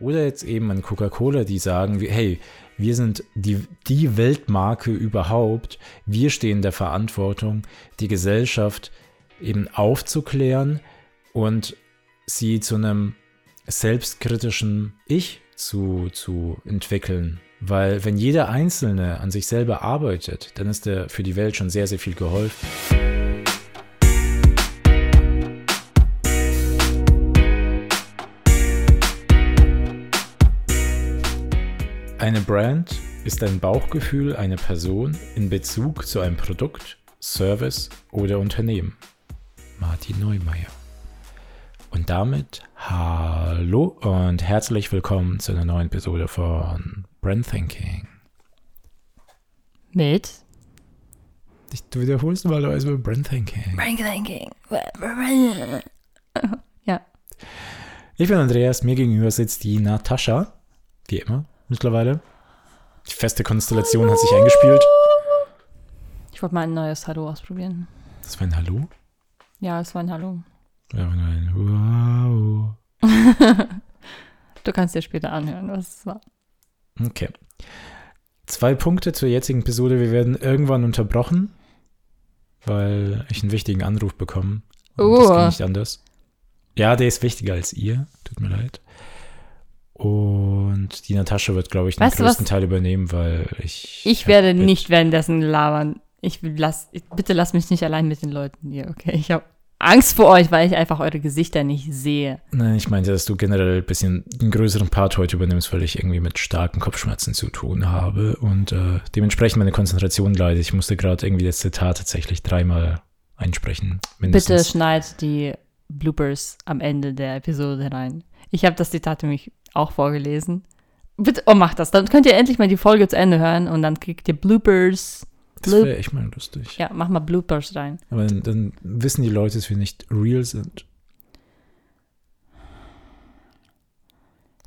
Oder jetzt eben an Coca-Cola, die sagen, hey, wir sind die, die Weltmarke überhaupt. Wir stehen der Verantwortung, die Gesellschaft eben aufzuklären und sie zu einem selbstkritischen Ich zu, zu entwickeln. Weil wenn jeder Einzelne an sich selber arbeitet, dann ist er für die Welt schon sehr, sehr viel geholfen. Eine Brand ist ein Bauchgefühl einer Person in Bezug zu einem Produkt, Service oder Unternehmen. Martin Neumeier. Und damit hallo und herzlich willkommen zu einer neuen Episode von Brand Thinking. Mit Du wiederholst mal also Brand Thinking. Brand Thinking. ja. Ich bin Andreas, mir gegenüber sitzt die Natascha, wie immer mittlerweile. Die feste Konstellation hat sich eingespielt. Ich wollte mal ein neues Hallo ausprobieren. Das war ein Hallo? Ja, es war ein Hallo. Ja, ein Wow. du kannst dir später anhören, was es war. Okay. Zwei Punkte zur jetzigen Episode. Wir werden irgendwann unterbrochen, weil ich einen wichtigen Anruf bekomme. Oh. Das geht nicht anders. Ja, der ist wichtiger als ihr. Tut mir leid. Und die Natascha wird, glaube ich, den Weißt größten was? Teil übernehmen, weil ich. Ich werde nicht währenddessen labern. Ich lass, bitte lass mich nicht allein mit den Leuten hier, okay? Ich habe Angst vor euch, weil ich einfach eure Gesichter nicht sehe. Nein, ich meinte, dass du generell ein bisschen einen größeren Part heute übernimmst, weil ich irgendwie mit starken Kopfschmerzen zu tun habe und äh, dementsprechend meine Konzentration leidet. Ich musste gerade irgendwie das Zitat tatsächlich dreimal einsprechen. Bitte Mindestens. schneid die Bloopers am Ende der Episode rein. Ich habe das Zitat nämlich auch vorgelesen. Bitte, oh, macht das. Dann könnt ihr endlich mal die Folge zu Ende hören und dann kriegt ihr Bloopers. Das wäre echt mal lustig. Ja, mach mal Bloopers rein. Aber dann, dann wissen die Leute, dass wir nicht real sind.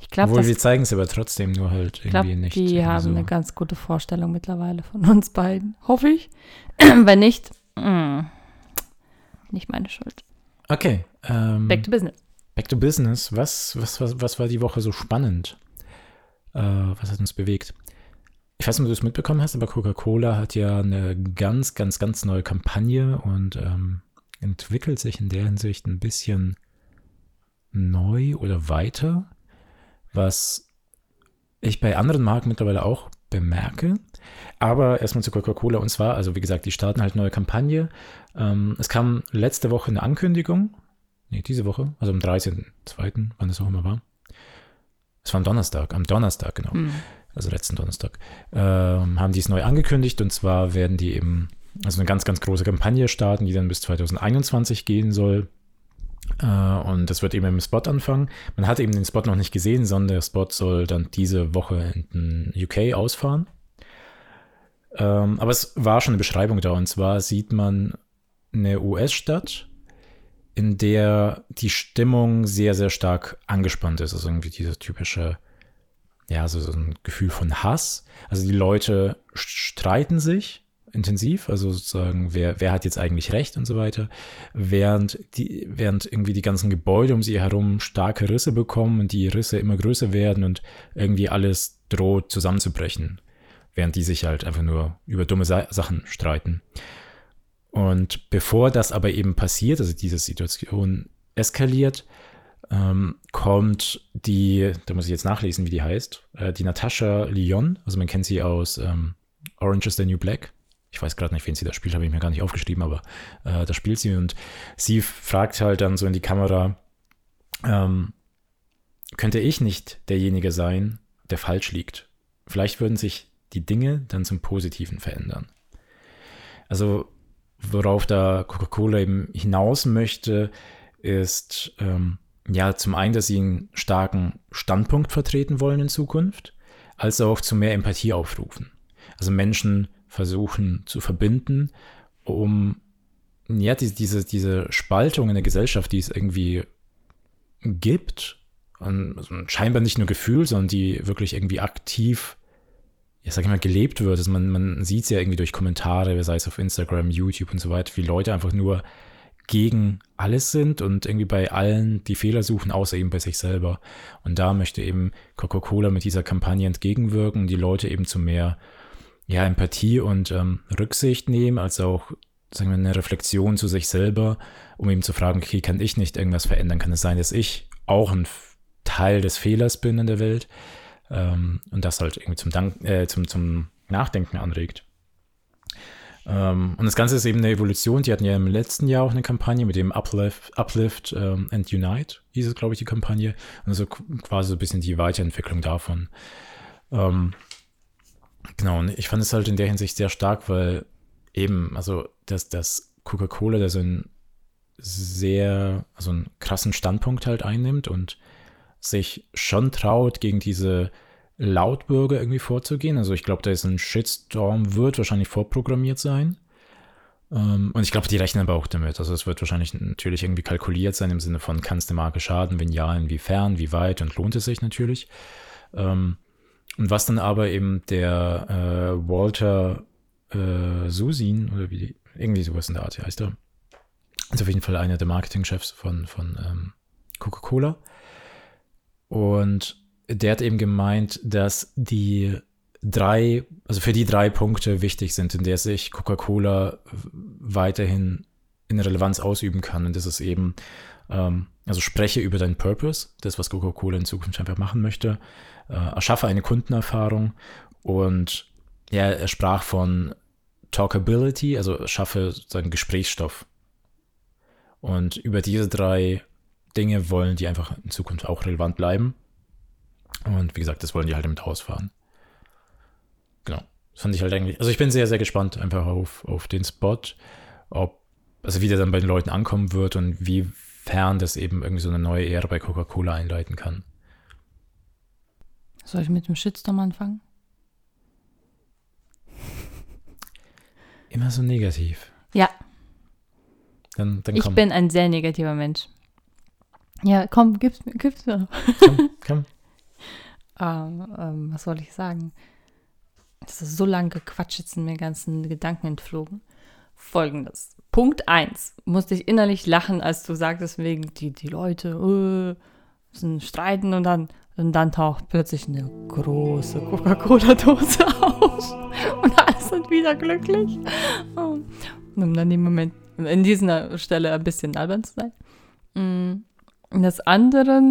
Ich glaube, Obwohl wir zeigen es aber trotzdem nur halt ich glaub, irgendwie nicht. die irgendwie haben so. eine ganz gute Vorstellung mittlerweile von uns beiden. Hoffe ich. Wenn nicht, mm, nicht meine Schuld. Okay. Ähm, Back to business. Back to Business. Was, was, was, was war die Woche so spannend? Äh, was hat uns bewegt? Ich weiß nicht, ob du es mitbekommen hast, aber Coca-Cola hat ja eine ganz, ganz, ganz neue Kampagne und ähm, entwickelt sich in der Hinsicht ein bisschen neu oder weiter, was ich bei anderen Marken mittlerweile auch bemerke. Aber erstmal zu Coca-Cola und zwar, also wie gesagt, die starten halt neue Kampagne. Ähm, es kam letzte Woche eine Ankündigung, nee, diese Woche, also am 13.02., wann das auch immer war. Es war am Donnerstag, am Donnerstag, genau Mm. also letzten Donnerstag, ähm, haben die es neu angekündigt und zwar werden die eben also eine ganz, ganz große Kampagne starten, die dann bis 2021 gehen soll. Äh, und das wird eben im Spot anfangen. Man hat eben den Spot noch nicht gesehen, sondern der Spot soll dann diese Woche in den UK ausfahren. Ähm, aber es war schon eine Beschreibung da und zwar sieht man eine US-Stadt, in der die Stimmung sehr, sehr stark angespannt ist. Also irgendwie dieser typische ja, so, so ein Gefühl von Hass. Also die Leute streiten sich intensiv, also sozusagen, wer, wer hat jetzt eigentlich recht und so weiter, während, die, während irgendwie die ganzen Gebäude um sie herum starke Risse bekommen und die Risse immer größer werden und irgendwie alles droht zusammenzubrechen, während die sich halt einfach nur über dumme Sa Sachen streiten. Und bevor das aber eben passiert, also diese Situation eskaliert, ähm, kommt die, da muss ich jetzt nachlesen, wie die heißt, äh, die Natascha Lyon, also man kennt sie aus ähm, Orange is the New Black. Ich weiß gerade nicht, wen sie da spielt, habe ich mir gar nicht aufgeschrieben, aber äh, da spielt sie und sie fragt halt dann so in die Kamera, ähm, könnte ich nicht derjenige sein, der falsch liegt? Vielleicht würden sich die Dinge dann zum Positiven verändern. Also worauf da Coca-Cola eben hinaus möchte, ist ähm, ja zum einen, dass sie einen starken Standpunkt vertreten wollen in Zukunft, als auch zu mehr Empathie aufrufen. Also Menschen versuchen zu verbinden, um ja die, diese, diese Spaltung in der Gesellschaft, die es irgendwie gibt, und also scheinbar nicht nur Gefühl, sondern die wirklich irgendwie aktiv ja, sag ich mal, gelebt wird. Also man, man sieht es ja irgendwie durch Kommentare, sei es auf Instagram, YouTube und so weiter, wie Leute einfach nur gegen alles sind und irgendwie bei allen die Fehler suchen, außer eben bei sich selber. Und da möchte eben Coca-Cola mit dieser Kampagne entgegenwirken, die Leute eben zu mehr ja, Empathie und ähm, Rücksicht nehmen, als auch sagen wir, eine Reflexion zu sich selber, um eben zu fragen, okay, kann ich nicht irgendwas verändern? Kann es sein, dass ich auch ein Teil des Fehlers bin in der Welt? Ähm, und das halt irgendwie zum, Dank, äh, zum, zum Nachdenken anregt. Ähm, und das Ganze ist eben eine Evolution. Die hatten ja im letzten Jahr auch eine Kampagne mit dem Uplift, Uplift ähm, and Unite, hieß es, glaube ich, die Kampagne. Und so quasi so ein bisschen die Weiterentwicklung davon. Ähm, genau, und ich fand es halt in der Hinsicht sehr stark, weil eben, also, dass das Coca-Cola da so ein sehr, also einen krassen Standpunkt halt einnimmt und sich schon traut, gegen diese Lautbürger irgendwie vorzugehen. Also ich glaube, da ist ein Shitstorm, wird wahrscheinlich vorprogrammiert sein. Ähm, und ich glaube, die rechnen aber auch damit. Also es wird wahrscheinlich natürlich irgendwie kalkuliert sein im Sinne von, kann es der Marke schaden? Wenn ja, inwiefern, wie weit und lohnt es sich natürlich. Ähm, und was dann aber eben der äh, Walter äh, Susin oder wie die, irgendwie sowas in der Art heißt er. Ist auf jeden Fall einer der Marketingchefs von, von ähm, Coca-Cola. Und der hat eben gemeint, dass die drei, also für die drei Punkte wichtig sind, in der sich Coca-Cola weiterhin in Relevanz ausüben kann. Und das ist eben, ähm, also spreche über deinen Purpose, das, was Coca-Cola in Zukunft einfach machen möchte, äh, erschaffe eine Kundenerfahrung und ja, er sprach von Talkability, also schaffe sozusagen Gesprächsstoff. Und über diese drei Dinge wollen die einfach in Zukunft auch relevant bleiben. Und wie gesagt, das wollen die halt damit ausfahren. Genau. Das fand ich halt eigentlich. Also ich bin sehr, sehr gespannt einfach auf, auf den Spot, ob, also wie der dann bei den Leuten ankommen wird und wiefern das eben irgendwie so eine neue Ära bei Coca-Cola einleiten kann. Soll ich mit dem Shitstorm anfangen? Immer so negativ. Ja. Dann, dann ich komm. bin ein sehr negativer Mensch. Ja, komm, gib's, mir- gib's mir. komm, komm. Ähm, ähm, was soll ich sagen? Das ist so lange gequatscht, jetzt sind mir ganzen Gedanken entflogen. Folgendes. Punkt 1. Musste ich innerlich lachen, als du sagtest, wegen die, die Leute äh, sind streiten und dann, und dann taucht plötzlich eine große Coca-Cola-Dose auf. Und alle sind wieder glücklich. Und um dann im Moment, in dieser Stelle ein bisschen albern zu sein. Das andere,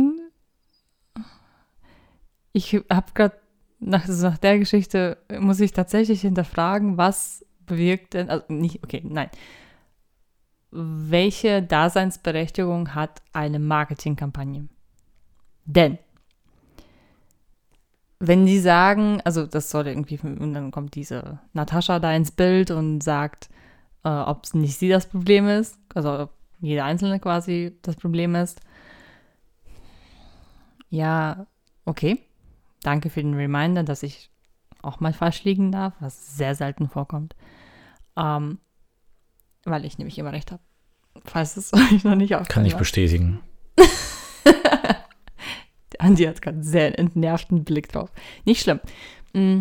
ich habe gerade nach, also nach der Geschichte muss ich tatsächlich hinterfragen, was bewirkt denn, also nicht, okay, nein. Welche Daseinsberechtigung hat eine Marketingkampagne? Denn, wenn die sagen, also das soll irgendwie, und dann kommt diese Natascha da ins Bild und sagt, äh, ob nicht sie das Problem ist, also ob jeder Einzelne quasi das Problem ist. Ja, okay. Danke für den Reminder, dass ich auch mal falsch liegen darf, was sehr selten vorkommt. Ähm, weil ich nämlich immer recht habe. Falls es euch noch nicht aufgefallen Kann ich bestätigen. Andi hat gerade einen sehr entnervten Blick drauf. Nicht schlimm. Mm.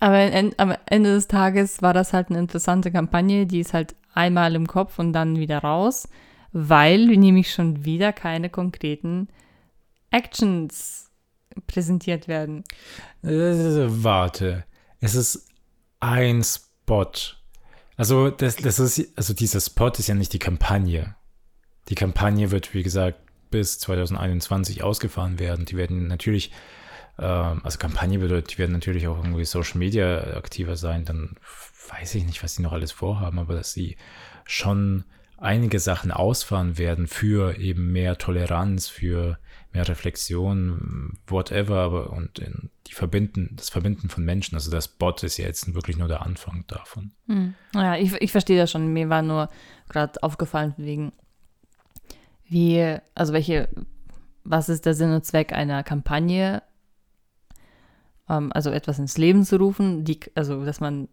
Aber am Ende des Tages war das halt eine interessante Kampagne, die ist halt einmal im Kopf und dann wieder raus, weil nämlich schon wieder keine konkreten Actions präsentiert werden. Äh, Warte. Es ist ein Spot. Also, das, das ist, also dieser Spot ist ja nicht die Kampagne. Die Kampagne wird, wie gesagt, bis 2021 ausgefahren werden. Die werden natürlich, ähm, also Kampagne bedeutet, die werden natürlich auch irgendwie Social Media aktiver sein. Dann weiß ich nicht, was sie noch alles vorhaben, aber dass sie schon einige Sachen ausfahren werden für eben mehr Toleranz, für mehr Reflexion, whatever, aber und die Verbinden, das Verbinden von Menschen. Also das Bot ist ja jetzt wirklich nur der Anfang davon. Hm. Ja, ich, ich verstehe das schon. Mir war nur gerade aufgefallen, wegen wie, also welche, was ist der Sinn und Zweck einer Kampagne, ähm, also etwas ins Leben zu rufen, die, also dass man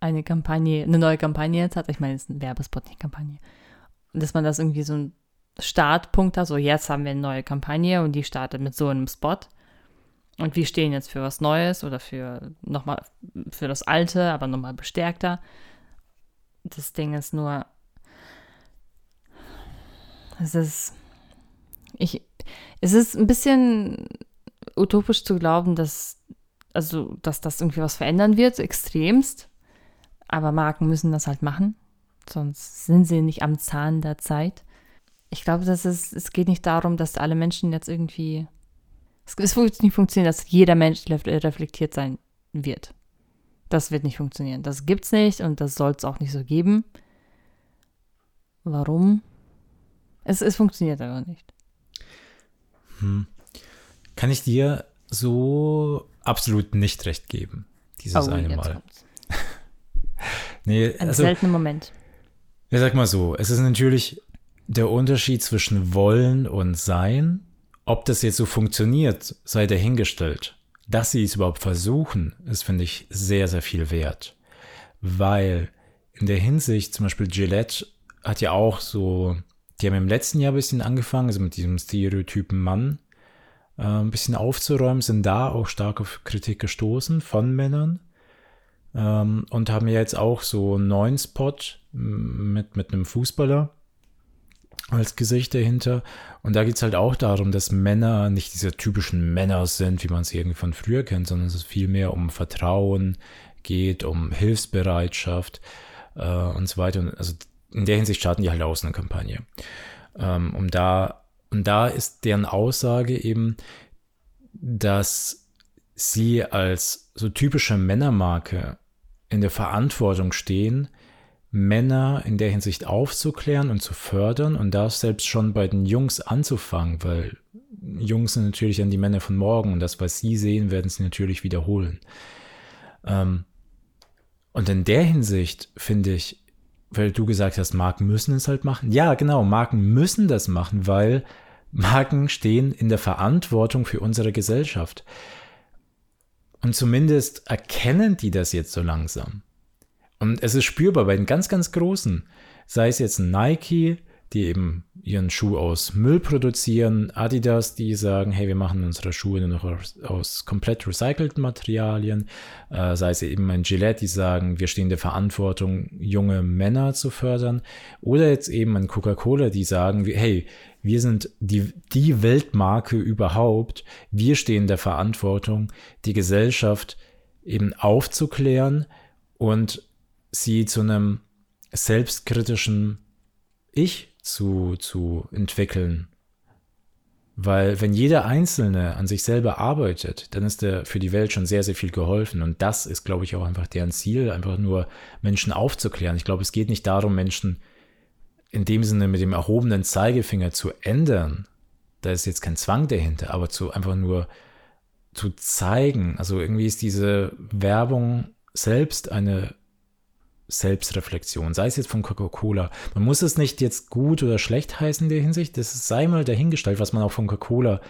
eine Kampagne, eine neue Kampagne jetzt hat, ich meine, es ist ein Werbespot, nicht Kampagne, dass man das irgendwie so ein Startpunkt hat, so jetzt haben wir eine neue Kampagne und die startet mit so einem Spot. Und wir stehen jetzt für was Neues oder für nochmal für das Alte, aber nochmal bestärkter. Das Ding ist nur, Es ist, ich, es ist ein bisschen utopisch zu glauben, dass, also, dass das irgendwie was verändern wird, extremst. Aber Marken müssen das halt machen, sonst sind sie nicht am Zahn der Zeit. Ich glaube, dass es, es geht nicht darum, dass alle Menschen jetzt irgendwie, es, es wird nicht funktionieren, dass jeder Mensch reflektiert sein wird. Das wird nicht funktionieren. Das gibt's nicht und das soll es auch nicht so geben. Warum? Es, es funktioniert aber nicht. Hm. Kann ich dir so absolut nicht recht geben, dieses oh, eine Mal. nee, Ein also, seltener Moment. Ich sag mal so, es ist natürlich der Unterschied zwischen wollen und sein. Ob das jetzt so funktioniert, sei dahingestellt. Dass sie es überhaupt versuchen, ist, finde ich, sehr, sehr viel wert. Weil in der Hinsicht, zum Beispiel Gillette hat ja auch so, die haben im letzten Jahr ein bisschen angefangen, also mit diesem Stereotypen Mann äh, ein bisschen aufzuräumen, sind da auch stark auf Kritik gestoßen von Männern ähm, und haben ja jetzt auch so einen neuen Spot mit, mit einem Fußballer als Gesicht dahinter. Und da geht es halt auch darum, dass Männer nicht diese typischen Männer sind, wie man sie irgendwie von früher kennt, sondern es viel mehr um Vertrauen geht, um Hilfsbereitschaft äh, und so weiter. Und also in der Hinsicht starten die halt aus eine Kampagne. Ähm, um da, und da ist deren Aussage eben, dass sie als so typische Männermarke in der Verantwortung stehen, Männer in der Hinsicht aufzuklären und zu fördern und das selbst schon bei den Jungs anzufangen, weil Jungs sind natürlich an die Männer von morgen und das, was sie sehen, werden sie natürlich wiederholen. Ähm, und in der Hinsicht finde ich, weil du gesagt hast, Marken müssen es halt machen. Ja, genau, Marken müssen das machen, weil Marken stehen in der Verantwortung für unsere Gesellschaft. Und zumindest erkennen die das jetzt so langsam. Und es ist spürbar bei den ganz, ganz Großen. Sei es jetzt Nike, die eben ihren Schuh aus Müll produzieren, Adidas, die sagen, hey, wir machen unsere Schuhe nur noch aus, aus komplett recycelten Materialien, äh, sei es eben ein Gillette, die sagen, wir stehen der Verantwortung, junge Männer zu fördern, oder jetzt eben ein Coca-Cola, die sagen, hey, wir sind die, die Weltmarke überhaupt, wir stehen der Verantwortung, die Gesellschaft eben aufzuklären und sie zu einem selbstkritischen Ich zu, zu entwickeln. Weil wenn jeder Einzelne an sich selber arbeitet, dann ist er für die Welt schon sehr, sehr viel geholfen. Und das ist, glaube ich, auch einfach deren Ziel, einfach nur Menschen aufzuklären. Ich glaube, es geht nicht darum, Menschen in dem Sinne mit dem erhobenen Zeigefinger zu ändern. Da ist jetzt kein Zwang dahinter, aber zu einfach nur zu zeigen. Also irgendwie ist diese Werbung selbst eine Selbstreflexion, sei es jetzt von Coca-Cola. Man muss es nicht jetzt gut oder schlecht heißen in der Hinsicht, das sei mal dahingestellt, was man auch von Coca-Cola,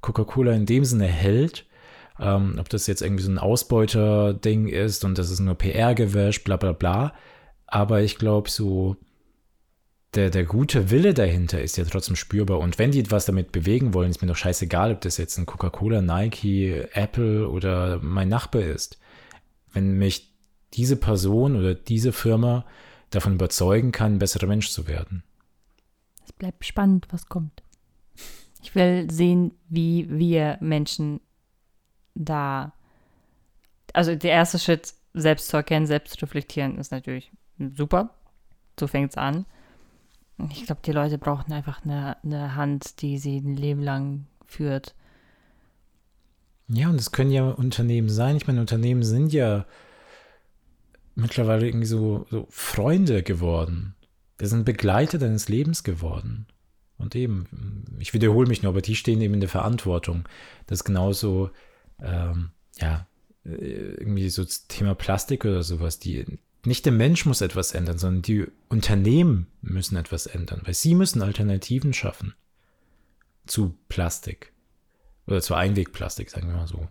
Coca-Cola in dem Sinne hält. Ähm, ob das jetzt irgendwie so ein Ausbeuter-Ding ist und das ist nur PR-Gewäsch, bla bla bla. Aber ich glaube, so der, der gute Wille dahinter ist ja trotzdem spürbar. Und wenn die was damit bewegen wollen, ist mir doch scheißegal, ob das jetzt ein Coca-Cola, Nike, Apple oder mein Nachbar ist. Wenn mich diese Person oder diese Firma davon überzeugen kann, ein besserer Mensch zu werden. Es bleibt spannend, was kommt. Ich will sehen, wie wir Menschen da. Also der erste Schritt, selbst zu erkennen, selbst zu reflektieren, ist natürlich super. So fängt es an. Ich glaube, die Leute brauchen einfach eine, eine Hand, die sie ein Leben lang führt. Ja, und es können ja Unternehmen sein. Ich meine, Unternehmen sind ja mittlerweile irgendwie so, so Freunde geworden. Wir sind Begleiter deines Lebens geworden. Und eben, ich wiederhole mich nur, aber die stehen eben in der Verantwortung. Das ist genauso, ähm, ja, äh, irgendwie so das Thema Plastik oder sowas. Die, nicht der Mensch muss etwas ändern, sondern die Unternehmen müssen etwas ändern, weil sie müssen Alternativen schaffen zu Plastik. Oder zu Einwegplastik, sagen wir mal so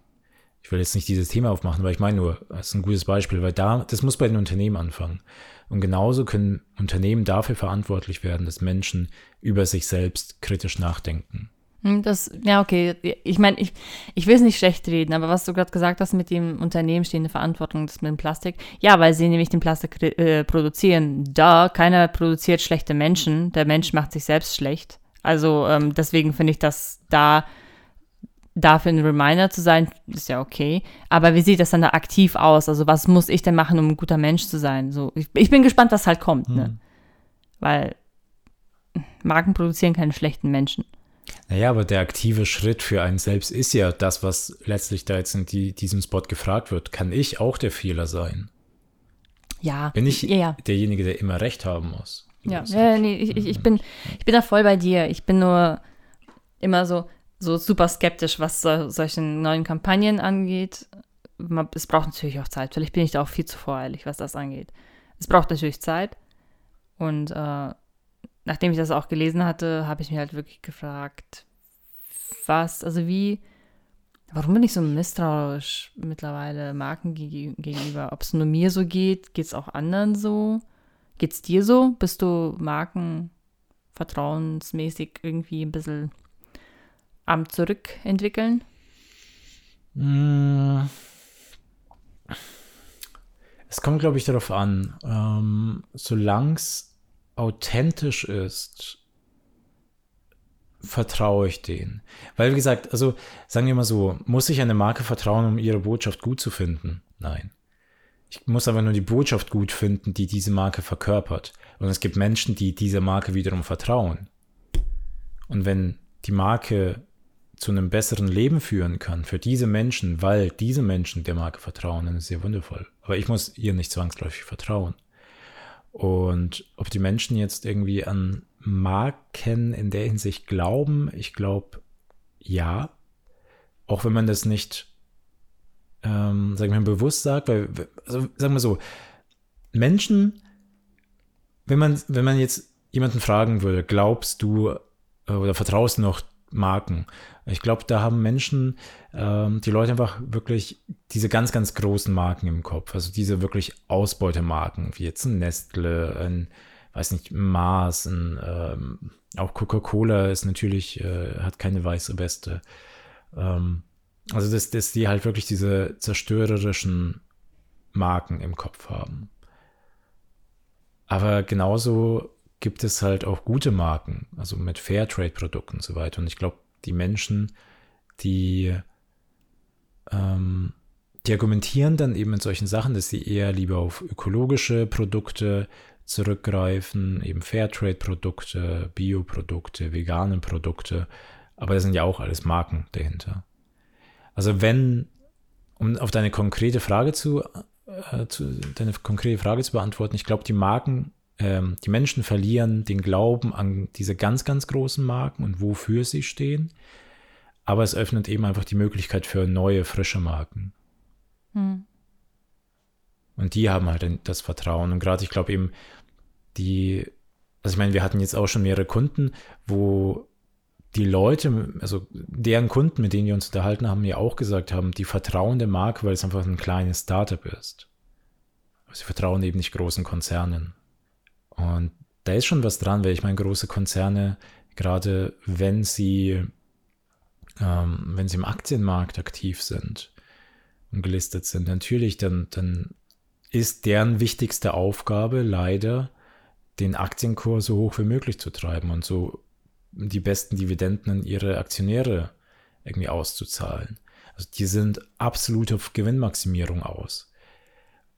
ich will jetzt nicht dieses Thema aufmachen, weil ich meine nur, das ist ein gutes Beispiel, weil da, das muss bei den Unternehmen anfangen. Und genauso können Unternehmen dafür verantwortlich werden, dass Menschen über sich selbst kritisch nachdenken. Hm, Das, ja, okay. Ich meine, ich, ich will es nicht schlecht reden, aber was du gerade gesagt hast mit dem Unternehmen stehende Verantwortung, das mit dem Plastik. Ja, weil sie nämlich den Plastik äh, produzieren. Da, keiner produziert schlechte Menschen. Der Mensch macht sich selbst schlecht. Also ähm, deswegen finde ich das da dafür ein Reminder zu sein, ist ja okay. Aber wie sieht das dann da aktiv aus? Also was muss ich denn machen, um ein guter Mensch zu sein? So, ich, ich bin gespannt, was halt kommt, ne? Hm. Weil Marken produzieren keine schlechten Menschen. Naja, aber der aktive Schritt für einen selbst ist ja das, was letztlich da jetzt in die, diesem Spot gefragt wird. Kann ich auch der Fehler sein? Ja. Bin ich ja, ja. derjenige, der immer recht haben muss? Ja, ja nee, ich, ich, ich, bin, ich bin da voll bei dir. Ich bin nur immer so, so super skeptisch, was so, solche neuen Kampagnen angeht. Man- Es braucht natürlich auch Zeit. Vielleicht bin ich da auch viel zu voreilig, was das angeht. Es braucht natürlich Zeit. Und äh, nachdem ich das auch gelesen hatte, habe ich mich halt wirklich gefragt, was, also wie, warum bin ich so misstrauisch mittlerweile Marken gege- gegenüber? Ob es nur mir so geht, geht es auch anderen so? Geht's dir so? Bist du Marken vertrauensmäßig irgendwie ein bisschen am Zurückentwickeln? Mm. Es kommt, glaube ich, darauf an. Ähm, Solange es authentisch ist, vertraue ich denen. Weil, wie gesagt, also sagen wir mal so, muss ich eine Marke vertrauen, um ihre Botschaft gut zu finden? Nein. Ich muss aber nur die Botschaft gut finden, die diese Marke verkörpert. Und es gibt Menschen, die dieser Marke wiederum vertrauen. Und wenn die Marke zu einem besseren Leben führen kann für diese Menschen, weil diese Menschen der Marke vertrauen, dann ist ja wundervoll. Aber ich muss ihr nicht zwangsläufig vertrauen. Und ob die Menschen jetzt irgendwie an Marken in der Hinsicht glauben, ich glaube ja. Auch wenn man das nicht, ähm, sagen wir mal, bewusst sagt, weil, also sagen wir so, Menschen, wenn man, wenn man jetzt jemanden fragen würde, glaubst du äh, oder vertraust noch Marken? Ich glaube, da haben Menschen, ähm, die Leute einfach wirklich diese ganz, ganz großen Marken im Kopf. Also diese wirklich Ausbeutemarken, wie jetzt ein Nestle, ein, weiß nicht, Mars, ein, ähm, auch Coca-Cola ist natürlich, äh, hat keine weiße Weste. Ähm, also, dass, dass die halt wirklich diese zerstörerischen Marken im Kopf haben. Aber genauso gibt es halt auch gute Marken, also mit Fairtrade-Produkten und so weiter. Und ich glaube, die Menschen, die, ähm, die argumentieren dann eben in solchen Sachen, dass sie eher lieber auf ökologische Produkte zurückgreifen, eben Fairtrade-Produkte, Bioprodukte, vegane Produkte. Aber da sind ja auch alles Marken dahinter. Also wenn, um auf deine konkrete Frage zu, äh, zu deine konkrete Frage zu beantworten, ich glaube, die Marken ähm, die Menschen verlieren den Glauben an diese ganz, ganz großen Marken und wofür sie stehen. Aber es öffnet eben einfach die Möglichkeit für neue, frische Marken. Hm. Und die haben halt das Vertrauen. Und gerade, ich glaube eben, die, also ich meine, wir hatten jetzt auch schon mehrere Kunden, wo die Leute, also deren Kunden, mit denen wir uns unterhalten haben, ja auch gesagt haben, die vertrauen der Marke, weil es einfach ein kleines Startup ist. Aber sie vertrauen eben nicht großen Konzernen. Und da ist schon was dran, weil ich meine, große Konzerne, gerade wenn sie, ähm, wenn sie im Aktienmarkt aktiv sind und gelistet sind, natürlich, dann, dann ist deren wichtigste Aufgabe leider, den Aktienkurs so hoch wie möglich zu treiben und so die besten Dividenden an ihre Aktionäre irgendwie auszuzahlen. Also die sind absolut auf Gewinnmaximierung aus.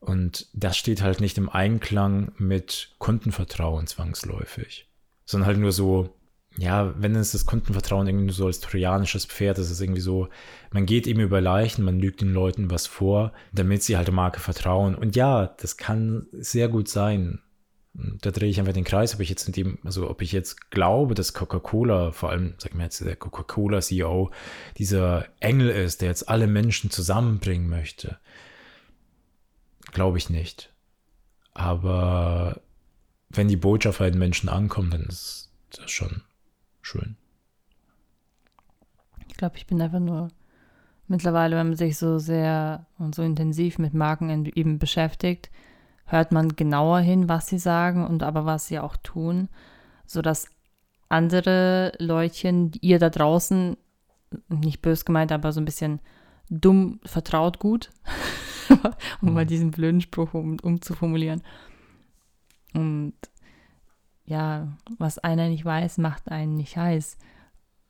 Und das steht halt nicht im Einklang mit Kundenvertrauen zwangsläufig, sondern halt nur so, ja, wenn es das Kundenvertrauen irgendwie nur so als trojanisches Pferd ist, ist es irgendwie so, man geht eben über Leichen, man lügt den Leuten was vor, damit sie halt der Marke vertrauen. Und ja, das kann sehr gut sein. Da drehe ich einfach den Kreis, ob ich jetzt in dem, also ob ich jetzt glaube, dass Coca-Cola, vor allem, sag mir jetzt der Coca-Cola-CEO, dieser Engel ist, der jetzt alle Menschen zusammenbringen möchte. Glaube ich nicht. Aber wenn die Botschaft bei den Menschen ankommt, dann ist das schon schön. Ich glaube, ich bin einfach nur mittlerweile, wenn man sich so sehr und so intensiv mit Marken eben beschäftigt, hört man genauer hin, was sie sagen und aber was sie auch tun, sodass andere Leutchen, ihr da draußen, nicht bös gemeint, aber so ein bisschen dumm vertraut gut, um mal diesen blöden Spruch um, umzuformulieren. Und ja, was einer nicht weiß, macht einen nicht heiß.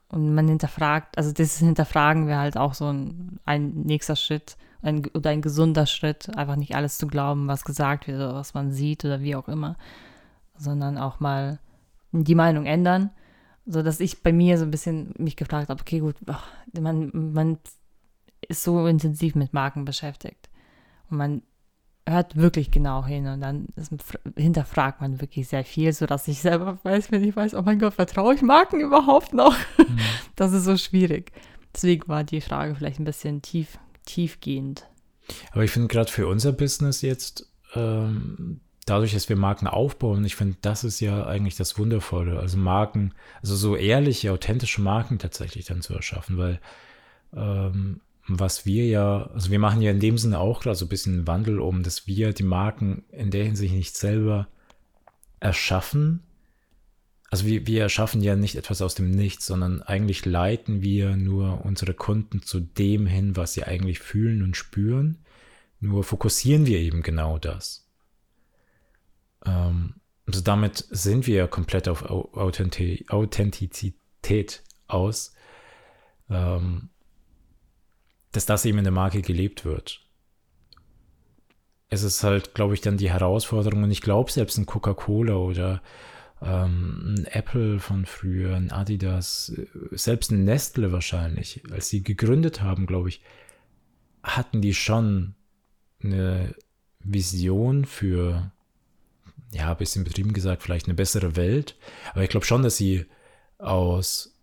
Und man hinterfragt, also das Hinterfragen wäre halt auch so ein, ein nächster Schritt ein, oder ein gesunder Schritt, einfach nicht alles zu glauben, was gesagt wird oder was man sieht oder wie auch immer, sondern auch mal die Meinung ändern, so dass ich bei mir so ein bisschen mich gefragt habe, okay, gut, man, man ist so intensiv mit Marken beschäftigt und man hört wirklich genau hin und dann ist, hinterfragt man wirklich sehr viel, sodass ich selber weiß, wenn ich weiß, oh mein Gott, vertraue ich Marken überhaupt noch? Mhm. Das ist so schwierig. Deswegen war die Frage vielleicht ein bisschen tief, tiefgehend. Aber ich finde gerade für unser Business jetzt, ähm, dadurch, dass wir Marken aufbauen, ich finde, das ist ja eigentlich das Wundervolle. Also Marken, also so ehrliche, authentische Marken tatsächlich dann zu erschaffen, weil ähm, was wir ja, also wir machen ja in dem Sinne auch gerade so ein bisschen Wandel um, dass wir die Marken in der Hinsicht nicht selber erschaffen. Also wir, wir erschaffen ja nicht etwas aus dem Nichts, sondern eigentlich leiten wir nur unsere Kunden zu dem hin, was sie eigentlich fühlen und spüren. Nur fokussieren wir eben genau das. Ähm, also damit sind wir komplett auf Authentizität aus. Ähm, dass das eben in der Marke gelebt wird. Es ist halt, glaube ich, dann die Herausforderung und ich glaube selbst ein Coca-Cola oder ähm, ein Apple von früher, ein Adidas, äh, selbst ein Nestle wahrscheinlich, als sie gegründet haben, glaube ich, hatten die schon eine Vision für, ja, ein bisschen betrieben gesagt, vielleicht eine bessere Welt. Aber ich glaube schon, dass sie aus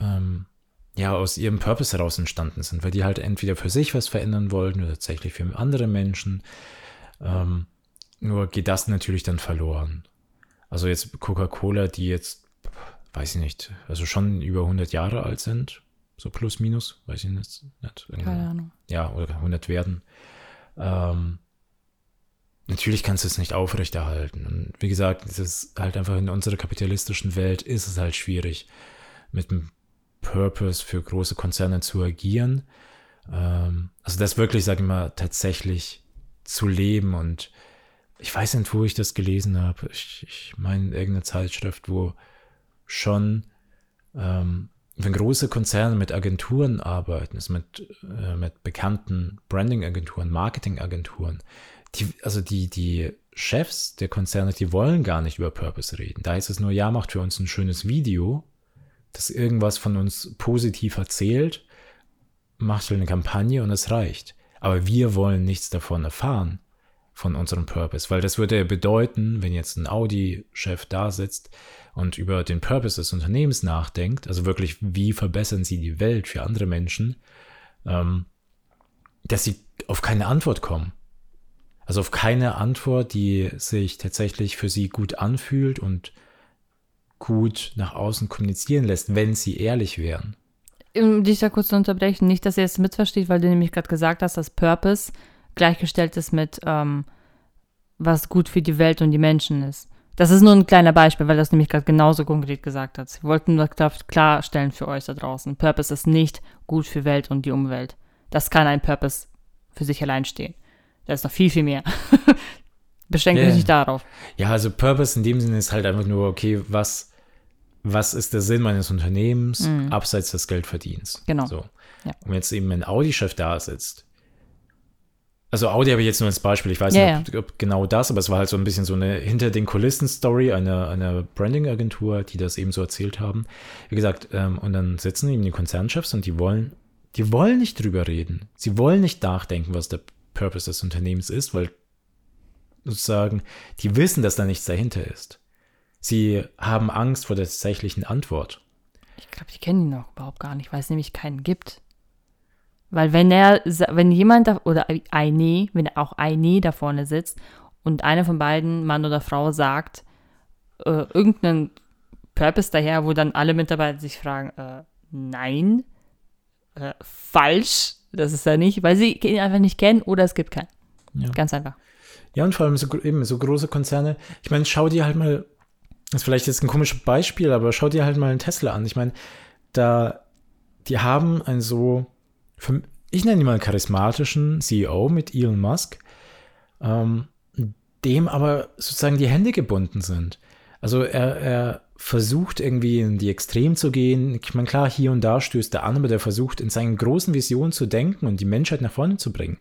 ähm, ja aus ihrem Purpose heraus entstanden sind, weil die halt entweder für sich was verändern wollten oder tatsächlich für andere Menschen. Ähm, nur geht das natürlich dann verloren. Also jetzt Coca-Cola, die jetzt, weiß ich nicht, also schon über 100 Jahre alt sind, so plus minus, weiß ich nicht. nicht Keine Ahnung. Ja, oder 100 werden. Ähm, natürlich kannst du es nicht aufrechterhalten. Und wie gesagt, es ist halt einfach in unserer kapitalistischen Welt ist es halt schwierig, mit einem Purpose für große Konzerne zu agieren. Ähm, also das wirklich, sage ich mal, tatsächlich zu leben und ich weiß nicht, wo ich das gelesen habe. Ich, ich meine irgendeine Zeitschrift, wo schon, ähm, wenn große Konzerne mit Agenturen arbeiten, also mit, äh, mit bekannten Branding-Agenturen, Marketing-Agenturen, die, also die, die Chefs der Konzerne, die wollen gar nicht über Purpose reden. Da ist es nur, ja, macht für uns ein schönes Video das irgendwas von uns positiv erzählt, macht eine Kampagne und es reicht. Aber wir wollen nichts davon erfahren, von unserem Purpose, weil das würde bedeuten, wenn jetzt ein Audi-Chef da sitzt und über den Purpose des Unternehmens nachdenkt, also wirklich, wie verbessern sie die Welt für andere Menschen, ähm, dass sie auf keine Antwort kommen. Also auf keine Antwort, die sich tatsächlich für sie gut anfühlt und gut nach außen kommunizieren lässt, wenn sie ehrlich wären. Um dich da kurz zu unterbrechen, nicht, dass ihr es missversteht, weil du nämlich gerade gesagt hast, dass Purpose gleichgestellt ist mit, ähm, was gut für die Welt und die Menschen ist. Das ist nur ein kleiner Beispiel, weil das nämlich gerade genauso konkret gesagt hat. Wir wollten das klarstellen für euch da draußen. Purpose ist nicht gut für Welt und die Umwelt. Das kann ein Purpose für sich allein stehen. Da ist noch viel, viel mehr. Beschränkt yeah. nicht darauf. Ja, also Purpose in dem Sinne ist halt einfach nur, okay, was, was ist der Sinn meines Unternehmens mm. abseits des Geldverdienens? Genau. So. Ja. Und jetzt eben ein Audi-Chef da sitzt. Also Audi habe ich jetzt nur als Beispiel, ich weiß yeah, nicht, ob, ob, genau das, aber es war halt so ein bisschen so eine hinter den Kulissen-Story einer, einer Branding-Agentur, die das eben so erzählt haben. Wie gesagt, ähm, und dann sitzen eben die Konzernchefs und die wollen, die wollen nicht drüber reden. Sie wollen nicht nachdenken, was der Purpose des Unternehmens ist, weil sozusagen, die wissen, dass da nichts dahinter ist. Sie haben Angst vor der tatsächlichen Antwort. Ich glaube, die kennen ihn auch überhaupt gar nicht, weil es nämlich keinen gibt. Weil wenn er, wenn jemand da, oder eine, wenn auch eine da vorne sitzt und einer von beiden, Mann oder Frau, sagt, äh, irgendeinen Purpose daher, wo dann alle Mitarbeiter sich fragen, äh, nein, äh, falsch, das ist er nicht, weil sie ihn einfach nicht kennen oder es gibt keinen. Ja. Ganz einfach. Ja, und vor allem so, eben so große Konzerne. Ich meine, schau dir halt mal das ist vielleicht jetzt ein komisches Beispiel, aber schau dir halt mal einen Tesla an. Ich meine, da, die haben einen so, ich nenne ihn mal einen charismatischen CEO mit Elon Musk, ähm, dem aber sozusagen die Hände gebunden sind. Also er, er versucht irgendwie in die Extrem zu gehen. Ich meine, klar, hier und da stößt er an, aber der versucht in seinen großen Visionen zu denken und die Menschheit nach vorne zu bringen.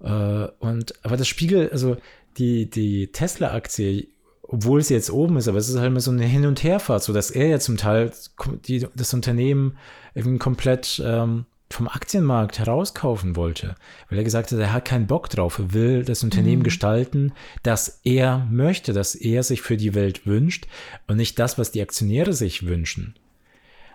Äh, und, aber das Spiegel, also die, die Tesla-Aktie, obwohl sie jetzt oben ist, aber es ist halt immer so eine Hin- und Herfahrt, so dass er ja zum Teil die, das Unternehmen irgendwie komplett ähm, vom Aktienmarkt herauskaufen wollte, weil er gesagt hat, er hat keinen Bock drauf, er will das Unternehmen mhm. gestalten, das er möchte, das er sich für die Welt wünscht und nicht das, was die Aktionäre sich wünschen.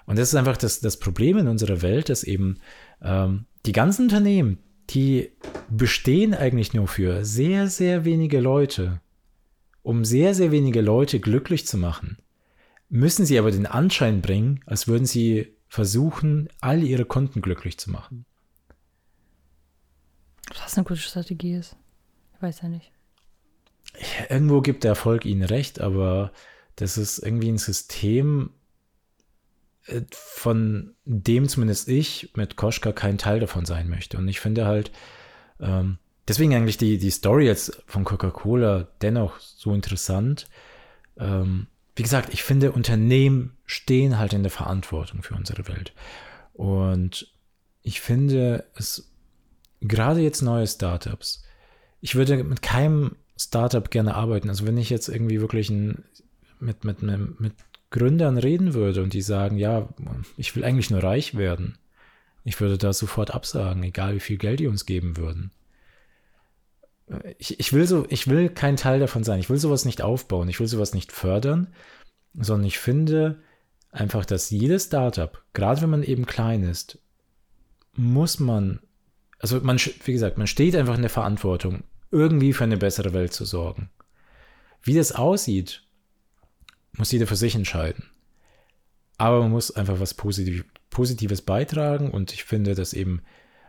Und das ist einfach das, das Problem in unserer Welt, dass eben ähm, die ganzen Unternehmen, die bestehen eigentlich nur für sehr, sehr wenige Leute. Um sehr, sehr wenige Leute glücklich zu machen, müssen sie aber den Anschein bringen, als würden sie versuchen, all ihre Kunden glücklich zu machen. Ob das eine gute Strategie ist, ich weiß ja nicht. Irgendwo gibt der Erfolg ihnen recht, aber das ist irgendwie ein System, von dem zumindest ich mit Koschka kein Teil davon sein möchte. Und ich finde halt, ähm, deswegen eigentlich die, die Story jetzt von Coca-Cola dennoch so interessant, ähm, wie gesagt, ich finde, Unternehmen stehen halt in der Verantwortung für unsere Welt. Und ich finde es, gerade jetzt neue Startups, ich würde mit keinem Startup gerne arbeiten. Also wenn ich jetzt irgendwie wirklich ein, mit, mit, mit, mit Gründern reden würde und die sagen, ja, ich will eigentlich nur reich werden, ich würde da sofort absagen, egal wie viel Geld die uns geben würden. Ich, ich, will so, ich will kein Teil davon sein. Ich will sowas nicht aufbauen. Ich will sowas nicht fördern, sondern ich finde einfach, dass jedes Startup, gerade wenn man eben klein ist, muss man, also man, wie gesagt, man steht einfach in der Verantwortung, irgendwie für eine bessere Welt zu sorgen. Wie das aussieht, muss jeder für sich entscheiden. Aber man muss einfach was Positiv Positives beitragen und ich finde, dass eben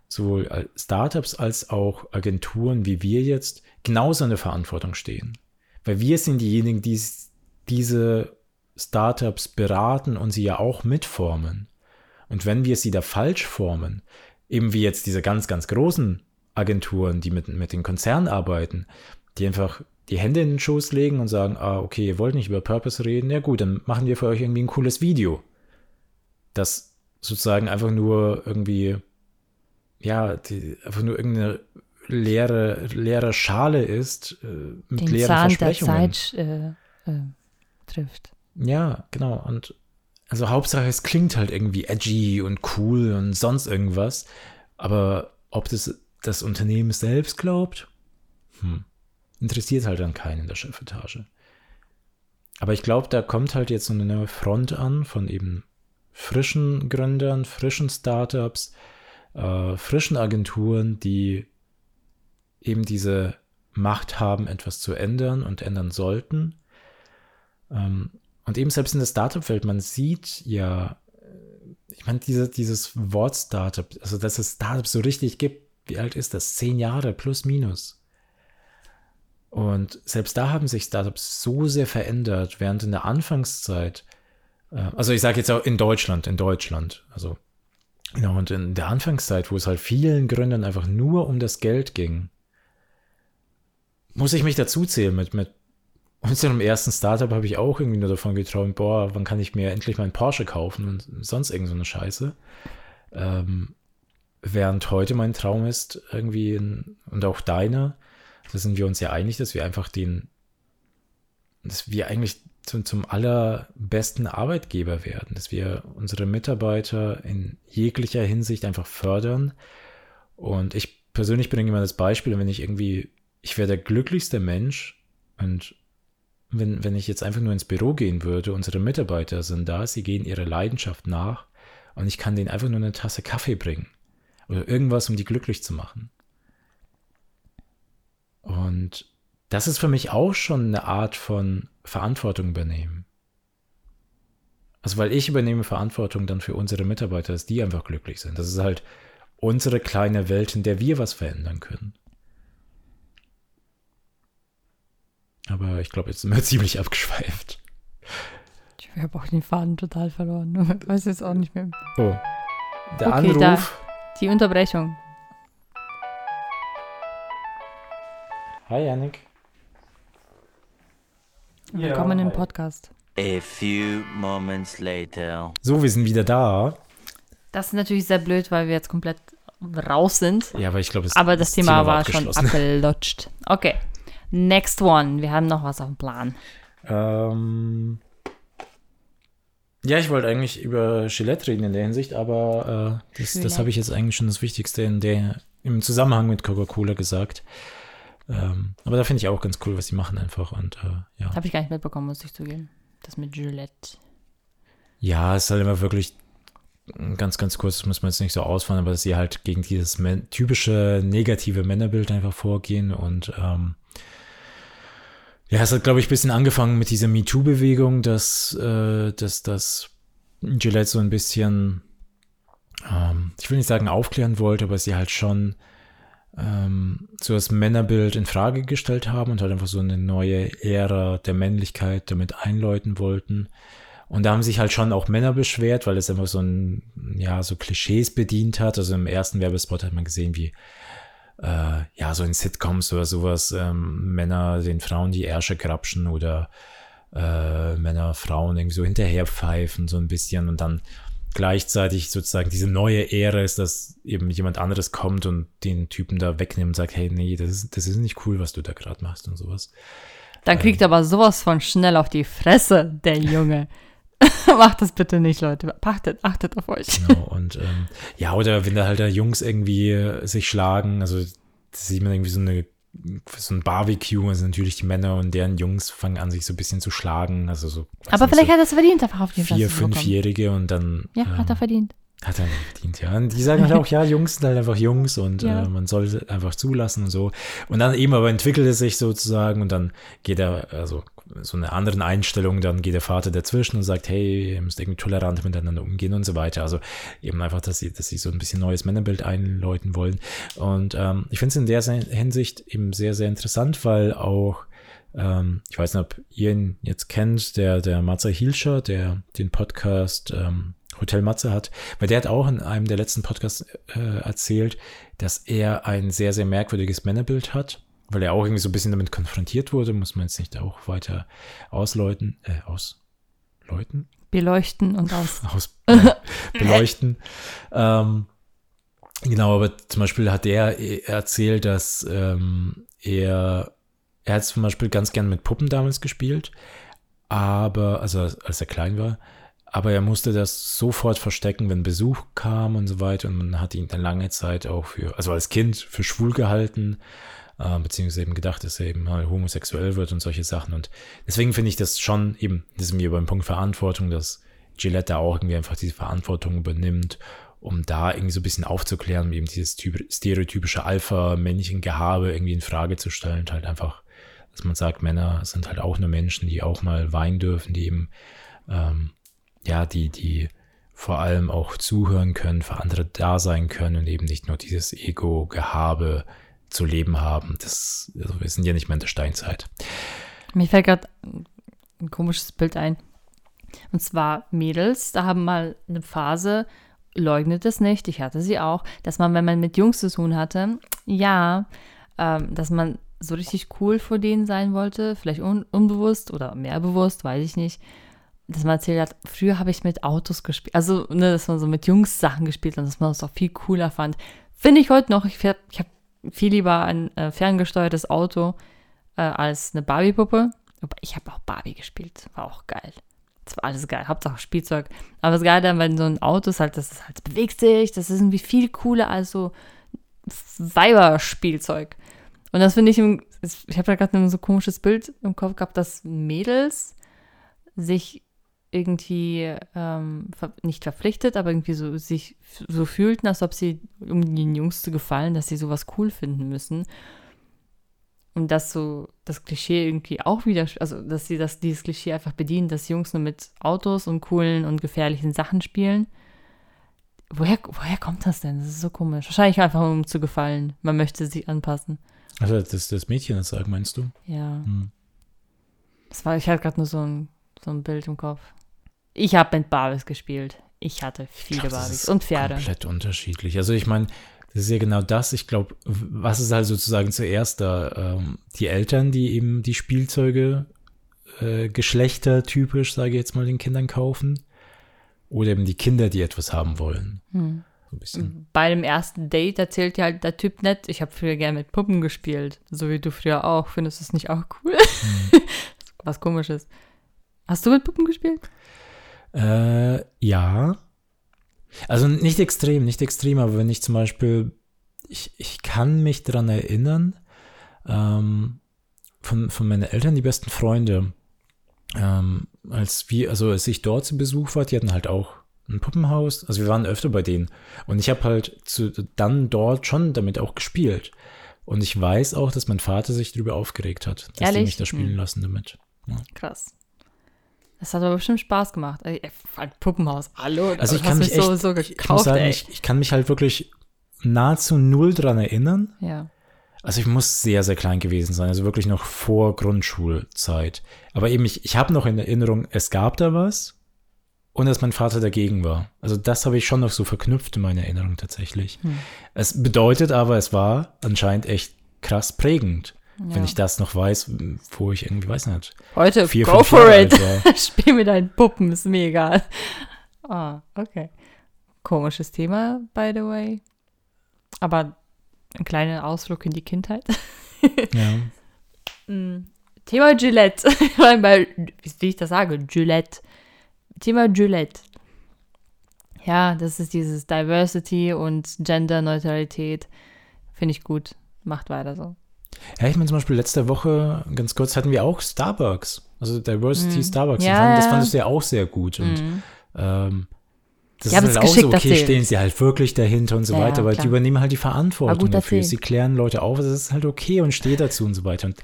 sowohl Startups als auch Agenturen wie wir jetzt genauso in der Verantwortung stehen. Weil wir sind diejenigen, die diese Startups beraten und sie ja auch mitformen. Und wenn wir sie da falsch formen, eben wie jetzt diese ganz, ganz großen Agenturen, die mit, mit den Konzernen arbeiten, die einfach die Hände in den Schoß legen und sagen, ah, okay, ihr wollt nicht über Purpose reden, ja gut, dann machen wir für euch irgendwie ein cooles Video. Das sozusagen einfach nur irgendwie ja, die einfach nur irgendeine leere, leere Schale ist äh, mit Den leeren Zahn Versprechungen. Der Zeit äh, äh, trifft. Ja, genau. Und also Hauptsache, es klingt halt irgendwie edgy und cool und sonst irgendwas. Aber ob das das Unternehmen selbst glaubt, hm, interessiert halt dann keinen in der Chefetage. Aber ich glaube, da kommt halt jetzt so eine neue Front an von eben frischen Gründern, frischen Startups, äh, frischen Agenturen, die eben diese Macht haben, etwas zu ändern und ändern sollten. Ähm, und eben selbst in der Startup-Welt, man sieht ja, äh, ich meine, diese, dieses Wort Startup, also dass es Startups so richtig gibt, wie alt ist das? Zehn Jahre plus minus. Und selbst da haben sich Startups so sehr verändert, während in der Anfangszeit, äh, also ich sage jetzt auch in Deutschland, in Deutschland, also Genau, und in der Anfangszeit, wo es halt vielen Gründern einfach nur um das Geld ging, muss ich mich dazu zählen. Mit, mit unserem ersten Startup habe ich auch irgendwie nur davon geträumt, boah, wann kann ich mir endlich meinen Porsche kaufen und sonst irgend so eine Scheiße. Ähm, während heute mein Traum ist, irgendwie, und auch deiner, da sind wir uns ja einig, dass wir einfach den, dass wir eigentlich zum, zum allerbesten Arbeitgeber werden, dass wir unsere Mitarbeiter in jeglicher Hinsicht einfach fördern. Und ich persönlich bringe immer das Beispiel, wenn ich irgendwie, ich wäre der glücklichste Mensch und wenn, wenn ich jetzt einfach nur ins Büro gehen würde, unsere Mitarbeiter sind da, sie gehen ihrer Leidenschaft nach und ich kann denen einfach nur eine Tasse Kaffee bringen oder irgendwas, um die glücklich zu machen. Und das ist für mich auch schon eine Art von Verantwortung übernehmen. Also weil ich übernehme Verantwortung dann für unsere Mitarbeiter, dass die einfach glücklich sind. Das ist halt unsere kleine Welt, in der wir was verändern können. Aber ich glaube, jetzt sind wir ziemlich abgeschweift. Ich habe auch den Faden total verloren. Ich weiß jetzt auch nicht mehr. Oh. Der Okay, Anruf. da- Die Unterbrechung. Hi, Yannick. Ja, Willkommen im hi. Podcast. A few moments later. So, wir sind wieder da. Das ist natürlich sehr blöd, weil wir jetzt komplett raus sind. Ja, aber ich glaube, Aber das, Thema, war schon abgelutscht. Okay. Next one. Wir haben noch was auf dem Plan. Ähm, ja, ich wollte eigentlich über Gillette reden in der Hinsicht, aber äh, das, das habe ich jetzt eigentlich schon das Wichtigste in der, im Zusammenhang mit Coca-Cola gesagt. Ähm, aber da finde ich auch ganz cool, was sie machen einfach. Und äh, ja. Habe ich gar nicht mitbekommen, muss ich zugeben. Das mit Gillette. ja, es ist halt immer wirklich ganz, ganz kurz, das muss man jetzt nicht so ausfahren, aber dass sie halt gegen dieses typische negative Männerbild einfach vorgehen und ähm, ja, es hat, glaube ich, ein bisschen angefangen mit dieser MeToo-Bewegung, dass, äh, dass das Gillette so ein bisschen, ähm, ich will nicht sagen aufklären wollte, aber sie halt schon ähm, so das Männerbild in Frage gestellt haben und halt einfach so eine neue Ära der Männlichkeit damit einläuten wollten. Und da haben sich halt schon auch Männer beschwert, weil es einfach so ein, ja, so Klischees bedient hat. Also im ersten Werbespot hat man gesehen, wie, äh, ja, so in Sitcoms oder sowas, ähm, Männer den Frauen die Ärsche krapschen oder äh, Männer Frauen irgendwie so hinterherpfeifen, so ein bisschen und dann gleichzeitig sozusagen diese neue Ära ist, dass eben jemand anderes kommt und den Typen da wegnimmt und sagt, hey, nee, das ist, das ist nicht cool, was du da gerade machst und sowas. Dann kriegt er aber sowas von schnell auf die Fresse, der Junge. Macht das bitte nicht, Leute. Achtet, achtet auf euch. Genau, und ähm, ja, oder wenn da halt da Jungs irgendwie sich schlagen, also das sieht man irgendwie so eine so ein Barbecue, also natürlich die Männer und deren Jungs fangen an, sich so ein bisschen zu schlagen, also so Aber vielleicht so hat er es verdient, einfach auf die Fresse vier, fünfjährige und dann Ja, ähm, hat er verdient. Hat er nicht verdient, ja. Und die sagen halt auch, ja, Jungs sind halt einfach Jungs und Ja. äh, man sollte einfach zulassen und so. Und dann eben aber entwickelt es sich sozusagen und dann geht er, also so eine anderen Einstellung, dann geht der Vater dazwischen und sagt, hey, ihr müsst irgendwie tolerant miteinander umgehen und so weiter. Also eben einfach, dass sie, dass sie so ein bisschen neues Männerbild einläuten wollen. Und ähm, ich finde es in der Hinsicht eben sehr, sehr interessant, weil auch ähm, ich weiß nicht, ob ihr ihn jetzt kennt, der, der Matze Hilscher, der den Podcast ähm, Hotel Matze hat, weil der hat auch in einem der letzten Podcasts äh, erzählt, dass er ein sehr, sehr merkwürdiges Männerbild hat, weil er auch irgendwie so ein bisschen damit konfrontiert wurde, muss man jetzt nicht auch weiter ausläuten, äh, ausläuten? Beleuchten und aus. aus äh, beleuchten. ähm, genau, aber zum Beispiel hat er erzählt, dass ähm, er, er hat zum Beispiel ganz gern mit Puppen damals gespielt, aber, also als er klein war, aber er musste das sofort verstecken, wenn Besuch kam und so weiter. Und man hat ihn dann lange Zeit auch für, also als Kind für schwul gehalten, äh, beziehungsweise eben gedacht, dass er eben mal homosexuell wird und solche Sachen. Und deswegen finde ich das schon eben, das sind wir beim Punkt Verantwortung, dass Gillette auch irgendwie einfach diese Verantwortung übernimmt, um da irgendwie so ein bisschen aufzuklären, eben dieses typ- stereotypische Alpha-Männchen-Gehabe irgendwie in Frage zu stellen. Und halt einfach, dass man sagt, Männer sind halt auch nur Menschen, die auch mal weinen dürfen, die eben, ähm, ja, die, die vor allem auch zuhören können, für andere da sein können und eben nicht nur dieses Ego-Gehabe zu leben haben. Das, also wir sind ja nicht mehr in der Steinzeit. Mir fällt gerade ein komisches Bild ein. Und zwar Mädels, da haben mal eine Phase, leugnet es nicht, ich hatte sie auch, dass man, wenn man mit Jungs zu tun hatte, ja, ähm, dass man so richtig cool vor denen sein wollte, vielleicht un unbewusst oder mehr bewusst, weiß ich nicht. Dass man erzählt hat, früher habe ich mit Autos gespielt, also ne, dass man so mit Jungs Sachen gespielt und dass man das auch viel cooler fand. Finde ich heute noch, ich, ich habe viel lieber ein äh, ferngesteuertes Auto äh, als eine Barbie-Puppe. Ich habe auch Barbie gespielt, war auch geil. Das war alles geil, Hauptsache Spielzeug. Aber das Geile dann, wenn so ein Auto ist halt, das ist halt, bewegt sich, das ist irgendwie viel cooler als so Weiberspielzeug. Und das finde ich, im- ich habe da gerade ein so komisches Bild im Kopf gehabt, dass Mädels sich irgendwie ähm, ver nicht verpflichtet, aber irgendwie so sich so fühlten, als ob sie, um den Jungs zu gefallen, dass sie sowas cool finden müssen. Und dass so das Klischee irgendwie auch wieder, also dass sie das, dieses Klischee einfach bedienen, dass Jungs nur mit Autos und coolen und gefährlichen Sachen spielen. Woher, woher kommt das denn? Das ist so komisch. Wahrscheinlich einfach um zu gefallen. Man möchte sich anpassen. Also das, das Mädchen das sagt, meinst du? Ja. Hm. Das war, ich hatte gerade nur so ein, so ein Bild im Kopf. Ich habe mit Barbies gespielt. Ich hatte viele glaub, das Barbies ist und Pferde. Komplett unterschiedlich. Also ich meine, das ist ja genau das. Ich glaube, was ist halt sozusagen zuerst da? Ähm, die Eltern, die eben die Spielzeuge äh, geschlechtertypisch, sage ich jetzt mal, den Kindern kaufen. Oder eben die Kinder, die etwas haben wollen. Hm. So ein bisschen. Bei dem ersten Date erzählt dir halt der Typ nett, ich habe früher gerne mit Puppen gespielt. So wie du früher auch. Findest du es nicht auch cool? Hm. Was komisches. Hast du mit Puppen gespielt? Äh, ja. Also nicht extrem, nicht extrem, aber wenn ich zum Beispiel, ich, ich kann mich daran erinnern, ähm, von, von meinen Eltern, die besten Freunde, ähm, als wir, also als ich dort zu Besuch war, die hatten halt auch ein Puppenhaus, also wir waren öfter bei denen und ich habe halt zu, dann dort schon damit auch gespielt. Und ich weiß auch, dass mein Vater sich darüber aufgeregt hat, dass die Ehrlich? mich da spielen Hm. lassen damit. Krass. Das hat aber bestimmt Spaß gemacht. Ey, Puppenhaus. Hallo, Also ich kann mich echt, so, so ich, ich muss gekauft, sagen, ich, ich kann mich halt wirklich nahezu null dran erinnern. ja. Also ich muss sehr, sehr klein gewesen sein, also wirklich noch vor Grundschulzeit. Aber eben, ich, ich habe noch in Erinnerung, es gab da was und dass mein Vater dagegen war. Also das habe ich schon noch so verknüpft in meiner Erinnerung tatsächlich. Hm. Es bedeutet aber, es war anscheinend echt krass prägend, wenn Ja. ich das noch weiß, wo ich irgendwie, weiß nicht, Heute, vier, go for Jahre it. Spiel mit deinen Puppen, ist mir egal. Ah, okay. Komisches Thema, by the way. Aber ein kleiner Ausflug in die Kindheit. Ja. Mm, Thema Gillette. Weil wie ich das sage, Gillette. Thema Gillette. Ja, das ist dieses Diversity und Gender-Neutralität. Finde ich gut. Macht weiter so. Ja, ich meine zum Beispiel letzte Woche, ganz kurz, hatten wir auch Starbucks. Also Diversity Mhm. Starbucks. Ja, fand, das ja. fandest du ja auch sehr gut. Und Mhm. ähm, das haben ist halt auch so, okay, stehen sie halt wirklich dahinter und so Ja, ja, weiter, weil klar. die übernehmen halt die War Verantwortung gut dafür. Sie klären Leute auf, es ist halt okay und steht dazu und so weiter. Und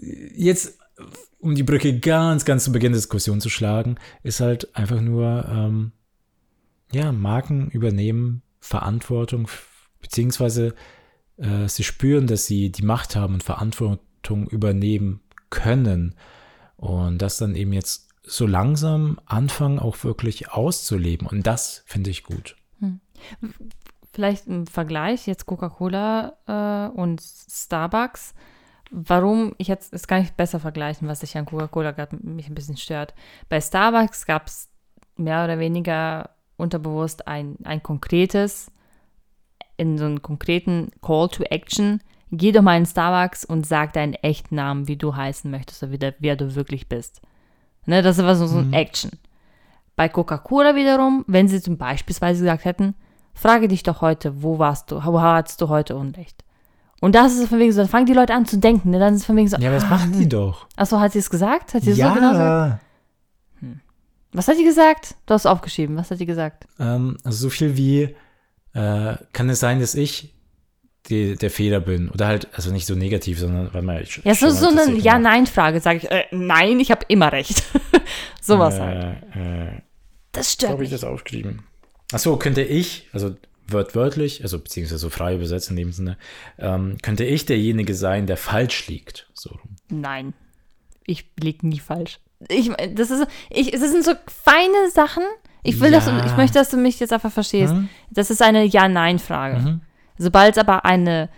jetzt, um die Brücke ganz, ganz zu Beginn der Diskussion zu schlagen, ist halt einfach nur, ähm, ja, Marken übernehmen Verantwortung, beziehungsweise äh, sie spüren, dass sie die Macht haben und Verantwortung übernehmen können. Und das dann eben jetzt so langsam anfangen, auch wirklich auszuleben. Und das finde ich gut. Vielleicht im Vergleich, jetzt Coca-Cola äh, und Starbucks. Warum, ich jetzt, das kann ich besser vergleichen, was sich an Coca-Cola gerade mich ein bisschen stört. Bei Starbucks gab es mehr oder weniger unterbewusst ein, ein konkretes, in so einen konkreten Call to Action. Geh doch mal in Starbucks und sag deinen echten Namen, wie du heißen möchtest oder wie der, wer du wirklich bist. Ne, das war so, so ein Mhm. Action. Bei Coca-Cola wiederum, wenn sie zum beispielsweise gesagt hätten, frage dich doch heute, wo warst du, wo hattest du heute Unrecht? Und das ist von wegen so, dann fangen die Leute an zu denken, ne? dann ist es von wegen so, Ja, aber das ah, machen die doch. Achso, hat sie es gesagt? Hat sie es so genau gesagt? Was hat sie gesagt? Du hast aufgeschrieben, was hat sie gesagt? Ähm, also so viel wie, äh, kann es sein, dass ich die, der Fehler bin? Oder halt, also nicht so negativ, sondern, weil man. ich- Ja, so, so eine Ja-Nein-Frage, sage ich, äh, nein, ich habe immer recht. Sowas halt. äh, äh, Das Wo stört habe ich das aufgeschrieben? Achso, könnte ich, also wörtwörtlich, also beziehungsweise so frei übersetzt in dem Sinne, ähm, könnte ich derjenige sein, der falsch liegt. So rum. Nein, ich lieg nie falsch. Ich, das ist, ich, das sind so feine Sachen. Ich will, Ja. ich möchte, dass du mich jetzt einfach verstehst. Hm? Das ist eine Ja-Nein-Frage. Mhm. Sobald es aber eine,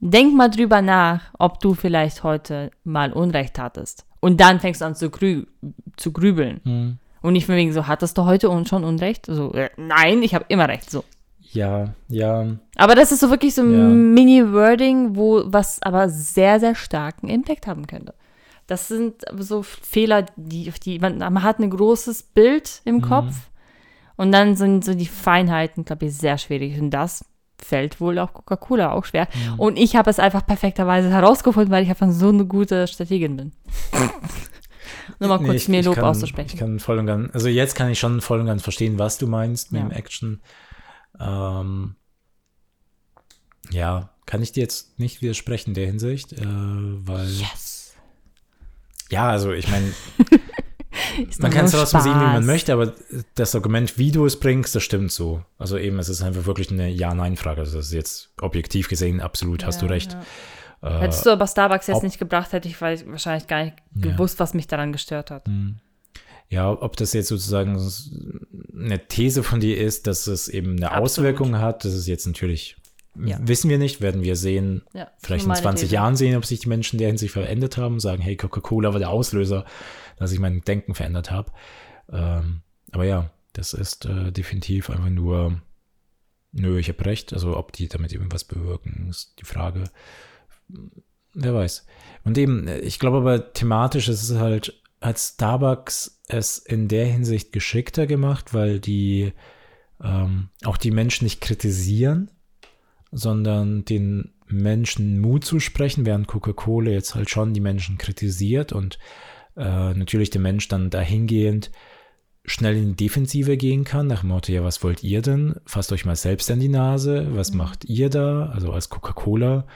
denk mal drüber nach, ob du vielleicht heute mal Unrecht hattest. Und dann fängst du an zu, grü zu grübeln. Hm. Und nicht von wegen so, hattest du heute schon Unrecht? So, äh, nein, ich habe immer recht. So. Ja, ja, Aber das ist so wirklich so ein Ja. Mini-Wording, wo was aber sehr, sehr starken Impact haben könnte. Das sind so Fehler, die, die man, man hat ein großes Bild im Kopf und dann sind so die Feinheiten, glaube ich, sehr schwierig. Und das fällt wohl auch Coca-Cola auch schwer. Und ich habe es einfach perfekterweise herausgefunden, weil ich einfach so eine gute Strategin bin. Nur mal Nee, kurz ich- mir ich Lob kann, auszusprechen. Ich kann voll und ganz, also jetzt kann ich schon voll und ganz verstehen, was du meinst mit Ja. dem Action. Ähm, ja, kann ich dir jetzt nicht widersprechen in der Hinsicht, äh, weil, yes. Ja, also ich meine, man kann es trotzdem sehen, wie man möchte, aber das Argument, wie du es bringst, das stimmt so. Also eben, es ist einfach wirklich eine Ja-Nein-Frage. Also das ist jetzt objektiv gesehen absolut, hast du Ja, recht. ja. Äh, Hättest du aber Starbucks jetzt ob- nicht gebracht, hätte ich wahrscheinlich gar nicht Ja. gewusst, was mich daran gestört hat. Hm. ja, ob das jetzt sozusagen eine These von dir ist, dass es eben eine Absolut. Auswirkung hat, das ist jetzt natürlich, Ja. wissen wir nicht, werden wir sehen, Ja, vielleicht in meine 20 These. Jahren sehen, ob sich die Menschen der Hinsicht verändert haben, sagen, hey, Coca-Cola war der Auslöser, dass ich mein Denken verändert habe. Ähm, aber ja, das ist äh, definitiv einfach nur, nö, ich habe recht. Also ob die damit irgendwas bewirken, ist die Frage. Wer weiß. Und eben, ich glaube aber thematisch ist es halt, hat Starbucks es in der Hinsicht geschickter gemacht, weil die ähm, auch die Menschen nicht kritisieren, sondern den Menschen Mut zu sprechen, während Coca-Cola jetzt halt schon die Menschen kritisiert und äh, natürlich der Mensch dann dahingehend schnell in die Defensive gehen kann, nach dem Motto, ja, was wollt ihr denn? Fasst euch mal selbst an die Nase, was macht ihr da? Also als Coca-Cola,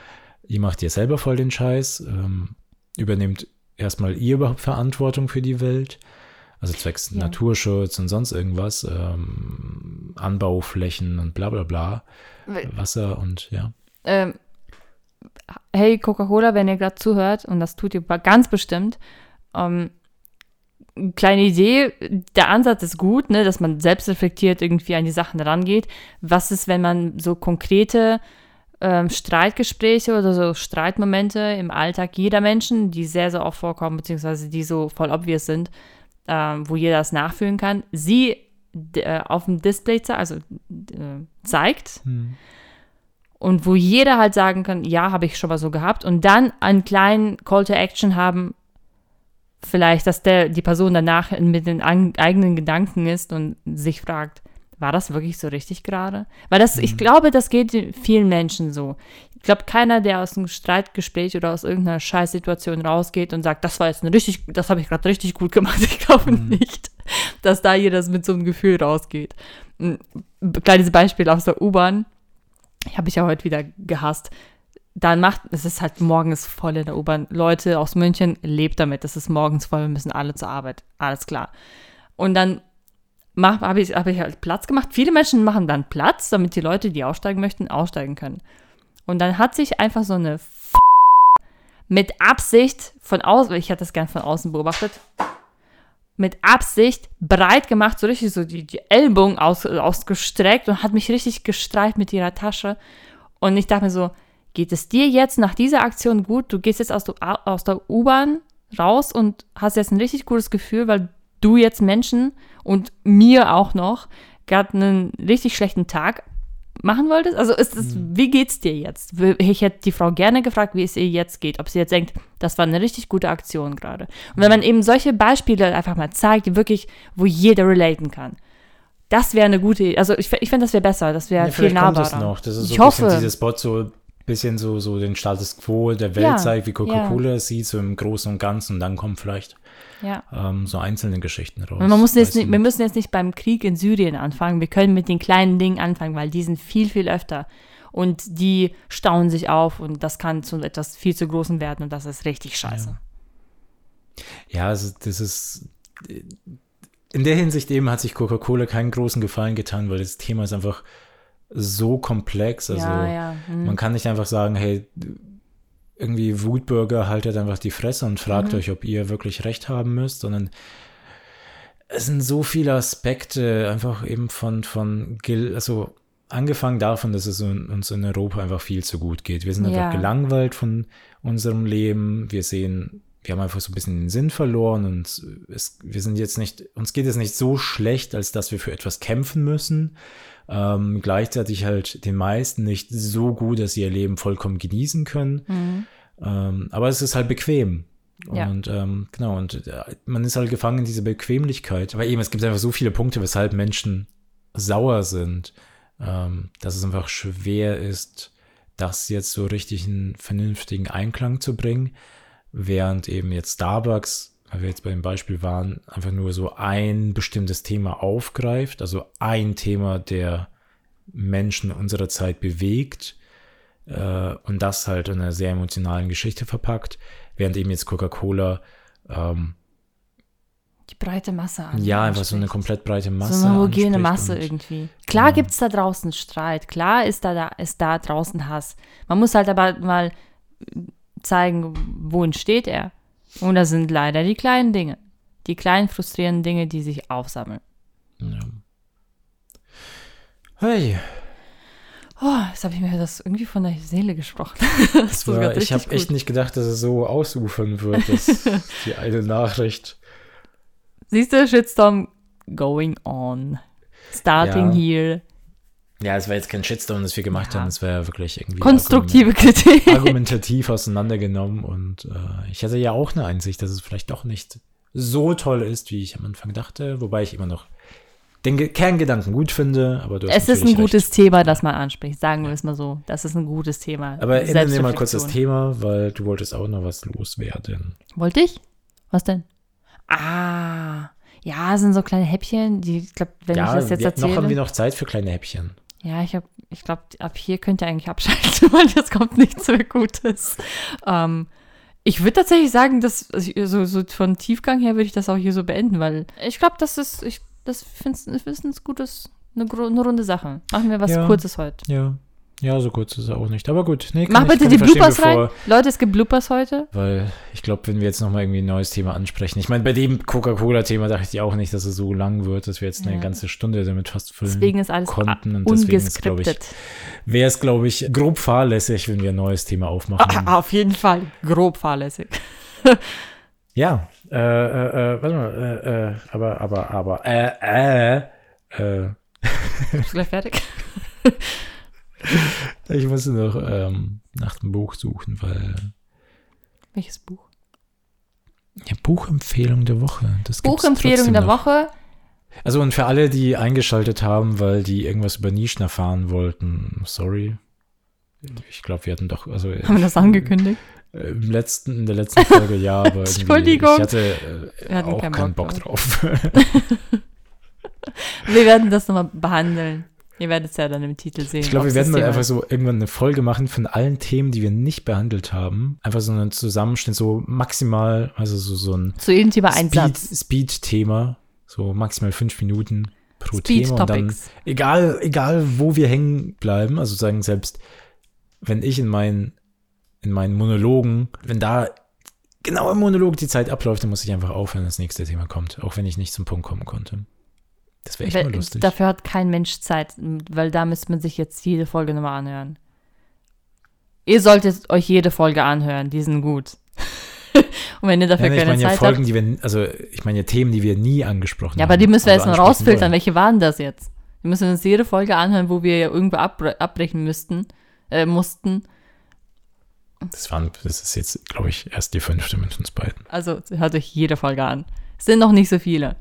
ihr macht ihr selber voll den Scheiß, ähm, übernehmt erstmal ihr überhaupt Verantwortung für die Welt, also zwecks Ja. Naturschutz und sonst irgendwas, ähm, Anbauflächen und bla bla bla, Wasser und ja. ähm, hey Coca-Cola, wenn ihr gerade zuhört, und das tut ihr ganz bestimmt, ähm, kleine Idee, der Ansatz ist gut, ne, dass man selbst reflektiert irgendwie an die Sachen rangeht. Was ist, wenn man so konkrete ähm, Streitgespräche oder so Streitmomente im Alltag jeder Menschen, die sehr, sehr oft vorkommen, beziehungsweise die so voll obvious sind, ähm, wo jeder das nachfühlen kann, sie äh, auf dem Display ze also, äh, zeigt. Und wo jeder halt sagen kann, ja, habe ich schon mal so gehabt. Und dann einen kleinen Call to Action haben, vielleicht, dass der, die Person danach mit den eigenen Gedanken ist und sich fragt, war das wirklich so richtig gerade? Weil das, ich glaube, das geht vielen Menschen so. Ich glaube, keiner, der aus einem Streitgespräch oder aus irgendeiner Scheißsituation rausgeht und sagt, das war jetzt eine richtig, das habe ich gerade richtig gut gemacht. Ich glaube nicht, dass da jeder mit so einem Gefühl rausgeht. Ein kleines Beispiel aus der U-Bahn. Habe ich ja heute wieder gehasst. Dann macht, es ist halt morgens voll in der U-Bahn. Leute aus München, lebt damit. Es ist morgens voll, wir müssen alle zur Arbeit. Alles klar. Und dann habe ich, hab ich halt Platz gemacht. Viele Menschen machen dann Platz, damit die Leute, die aussteigen möchten, aussteigen können. Und dann hat sich einfach so eine F mit Absicht von außen, ich hätte das gern von außen beobachtet, mit Absicht breit gemacht, so richtig so die, die Ellbogen aus, ausgestreckt und hat mich richtig gestreift mit ihrer Tasche. Und ich dachte mir so, geht es dir jetzt nach dieser Aktion gut? Du gehst jetzt aus, aus der U-Bahn raus und hast jetzt ein richtig gutes Gefühl, weil du jetzt Menschen und mir auch noch gerade einen richtig schlechten Tag machen wolltest? Also ist es, wie geht's dir jetzt? Ich hätte die Frau gerne gefragt, wie es ihr jetzt geht, ob sie jetzt denkt, das war eine richtig gute Aktion gerade. Und wenn man eben solche Beispiele einfach mal zeigt, die wirklich, wo jeder relaten kann. Das wäre eine gute, also ich, ich finde, das wäre besser, das wäre Ja, viel vielleicht kommt nahbarer. das noch. Das ist so ich hoffe. dieser Spot so ein bisschen so, so den Status Quo der Welt Ja, zeigt, wie Coca-Cola es sieht, so im Großen und Ganzen. Und dann kommen vielleicht ja. ähm, so einzelne Geschichten raus. Man muss jetzt nicht, ich wir müssen jetzt nicht beim Krieg in Syrien anfangen. Wir können mit den kleinen Dingen anfangen, weil die sind viel, viel öfter. Und die stauen sich auf und das kann zu etwas viel zu Großem werden und das ist richtig scheiße. Ja, also das ist. In der Hinsicht eben hat sich Coca-Cola keinen großen Gefallen getan, weil das Thema ist einfach so komplex. Also ja, ja. hm. man kann nicht einfach sagen, hey, irgendwie Wutbürger, haltet einfach die Fresse und fragt Mhm. euch, ob ihr wirklich recht haben müsst, sondern es sind so viele Aspekte einfach eben von, von, also angefangen davon, dass es uns in Europa einfach viel zu gut geht. Wir sind Ja. einfach gelangweilt von unserem Leben. Wir sehen, wir haben einfach so ein bisschen den Sinn verloren und es, wir sind jetzt nicht, uns geht es nicht so schlecht, als dass wir für etwas kämpfen müssen. Ähm, gleichzeitig halt den meisten nicht so gut, dass sie ihr Leben vollkommen genießen können. Ähm, aber es ist halt bequem. Ja. Und ähm, genau, und äh, man ist halt gefangen in dieser Bequemlichkeit. Aber eben, es gibt einfach so viele Punkte, weshalb Menschen sauer sind, ähm, dass es einfach schwer ist, das jetzt so richtig in vernünftigen Einklang zu bringen, während eben jetzt Starbucks, weil wir jetzt bei dem Beispiel waren, einfach nur so ein bestimmtes Thema aufgreift, also ein Thema, der Menschen unserer Zeit bewegt äh, und das halt in einer sehr emotionalen Geschichte verpackt, während eben jetzt Coca-Cola ähm, Die breite Masse an. ja einfach so eine komplett breite Masse So eine homogene Masse irgendwie. Klar gibt es da draußen Streit, klar ist da, da, ist da draußen Hass. Man muss halt aber mal zeigen, wohin steht er. Und das sind leider die kleinen Dinge. Die kleinen frustrierenden Dinge, die sich aufsammeln. Ja. Hey, Oh, jetzt habe ich mir das irgendwie von der Seele gesprochen. war, ich habe echt nicht gedacht, dass es so ausufern wird, das, die eine Nachricht. Siehst du, Shitstorm going on. Starting Ja. here. Ja, es war jetzt kein Shitstorm, das wir gemacht Ja. haben, es war ja wirklich irgendwie Konstruktive argument- Kritik. argumentativ auseinandergenommen und äh, ich hatte ja auch eine Einsicht, dass es vielleicht doch nicht so toll ist, wie ich am Anfang dachte, wobei ich immer noch den Ge Kerngedanken gut finde, aber du hast Es ist ein natürlich gutes recht. Thema, das man anspricht. Sagen wir es mal so. Das ist ein gutes Thema. Aber ändern wir mal kurz das. Thema, weil du wolltest auch noch was loswerden. Wollte ich? Was denn? Ah, ja, sind so kleine Häppchen, die, ich glaube, wenn ich ja, das jetzt wir, erzähle. noch haben wir noch Zeit für kleine Häppchen. Ja, ich, hab- ich glaube, ab hier könnt ihr eigentlich abschalten, weil jetzt kommt nichts mehr Gutes. Ähm, ich würde tatsächlich sagen, dass also so, so von Tiefgang her würde ich das auch hier so beenden, weil ich glaube, das ist, ich das finde ist ein gutes, eine, eine runde Sache. Machen wir was Ja. Kurzes heute. Ja. Ja, so kurz ist er auch nicht. Aber gut, nee, Mach ich, bitte die Bloopers rein. Leute, es gibt Bloopers heute. Weil ich glaube, wenn wir jetzt nochmal irgendwie ein neues Thema ansprechen, ich meine, bei dem Coca-Cola-Thema dachte ich auch nicht, dass es so lang wird, dass wir jetzt eine Ja. ganze Stunde damit fast füllen Deswegen ist alles konnten. Und deswegen ist, glaube ich, ungeskriptet. wäre es, glaube ich, grob fahrlässig, wenn wir ein neues Thema aufmachen. Ah, auf jeden Fall. Grob fahrlässig. Ja, äh, äh, äh, warte mal, äh, äh, aber, aber, aber, äh, äh, äh, Bist du gleich fertig? ich muss noch ähm, nach dem Buch suchen, weil, Welches Buch? ja, Buchempfehlung der Woche. Das Buchempfehlung der noch. Woche. Also und für alle, die eingeschaltet haben, weil die irgendwas über Nischen erfahren wollten, sorry. Ich glaube, wir hatten doch, also Haben wir das angekündigt? im letzten, in der letzten Folge ja, aber Entschuldigung. ich hatte äh, auch keinen keinen Bock Bock drauf. Wir werden das nochmal behandeln. Ihr werdet es ja dann im Titel sehen. Ich glaube, wir werden mal einfach so irgendwann eine Folge machen von allen Themen, die wir nicht behandelt haben. Einfach so einen Zusammenschnitt, so maximal, also so, so ein. Zu jedem Thema ein Speed-. Speed-Thema, so maximal fünf Minuten pro Speed Thema. Und dann, Topics. egal, egal, wo wir hängen bleiben, also sagen selbst, wenn ich in meinen, in meinen Monologen, wenn da genau im Monolog die Zeit abläuft, dann muss ich einfach aufhören, das nächste Thema kommt, auch wenn ich nicht zum Punkt kommen konnte. Das wäre echt Weil- mal lustig. Dafür hat kein Mensch Zeit, weil da müsste man sich jetzt jede Folge nochmal anhören. Ihr solltet euch jede Folge anhören, die sind gut. Und wenn ihr dafür Ja, nee, ich keine meine ja Zeit Folgen, habt. die wir, also ich meine ja Themen, die wir nie angesprochen Ja, haben. aber die müssen wir also jetzt mal ansprechen rausfiltern. wollen. Welche waren das jetzt? Wir müssen uns jede Folge anhören, wo wir irgendwo abbre abbrechen müssten, äh, mussten. Das, waren, das ist jetzt, glaube ich, erst die fünfte mit uns beiden. Also hört euch jede Folge an. Es sind noch nicht so viele.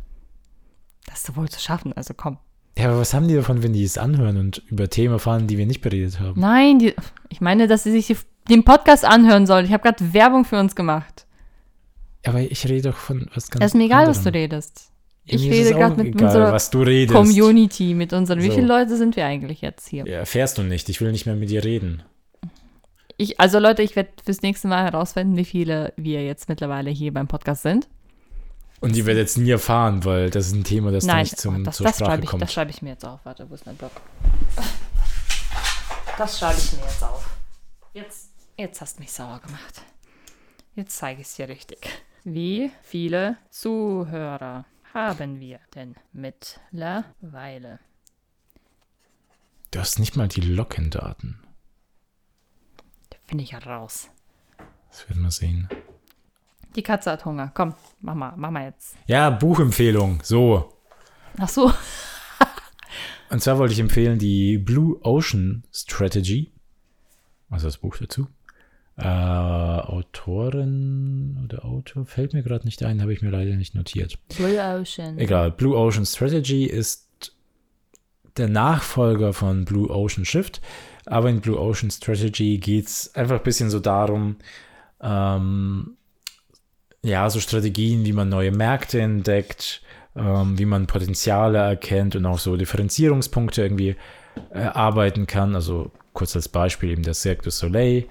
Das ist wohl zu schaffen, also komm. Ja, aber was haben die davon, wenn die es anhören und über Themen erfahren, die wir nicht beredet haben? Nein, die, ich meine, dass sie sich den Podcast anhören sollen. Ich habe gerade Werbung für uns gemacht. Aber ich rede doch von was ganz Es ist mir egal, was du anderem. redest. Ja, Ich rede auch mit egal, unserer was du redest. Community mit unseren. Wie So. viele Leute sind wir eigentlich jetzt hier? Ja, erfährst du nicht. Ich will nicht mehr mit dir reden. Ich, also Leute, ich werde fürs nächste Mal herausfinden, wie viele wir jetzt mittlerweile hier beim Podcast sind. Und die werdet jetzt nie erfahren, weil das ist ein Thema, das da Nein, nicht zum, das, zur das Sprache schreibe ich, kommt. das schreibe ich mir jetzt auf. Warte, wo ist mein Blog? Das schreibe ich mir jetzt auf. Jetzt, jetzt hast du mich sauer gemacht. Jetzt zeige ich es dir richtig. Wie viele Zuhörer haben wir denn mittlerweile? du hast nicht mal die Login-Daten. Finde ich raus. Das werden wir sehen. Die Katze hat Hunger. Komm, mach mal, mach mal jetzt. Ja, Buchempfehlung. So. Ach so. Und zwar wollte ich empfehlen die Blue Ocean Strategy. Also das Buch dazu. Äh, Autorin oder Autor fällt mir gerade nicht ein, habe ich mir leider nicht notiert. Blue Ocean. Egal, Blue Ocean Strategy ist der Nachfolger von Blue Ocean Shift. Aber in Blue Ocean Strategy geht es einfach ein bisschen so darum, ähm, ja, so Strategien, wie man neue Märkte entdeckt, ähm, wie man Potenziale erkennt und auch so Differenzierungspunkte irgendwie erarbeiten kann. Also kurz als Beispiel eben der Cirque du Soleil,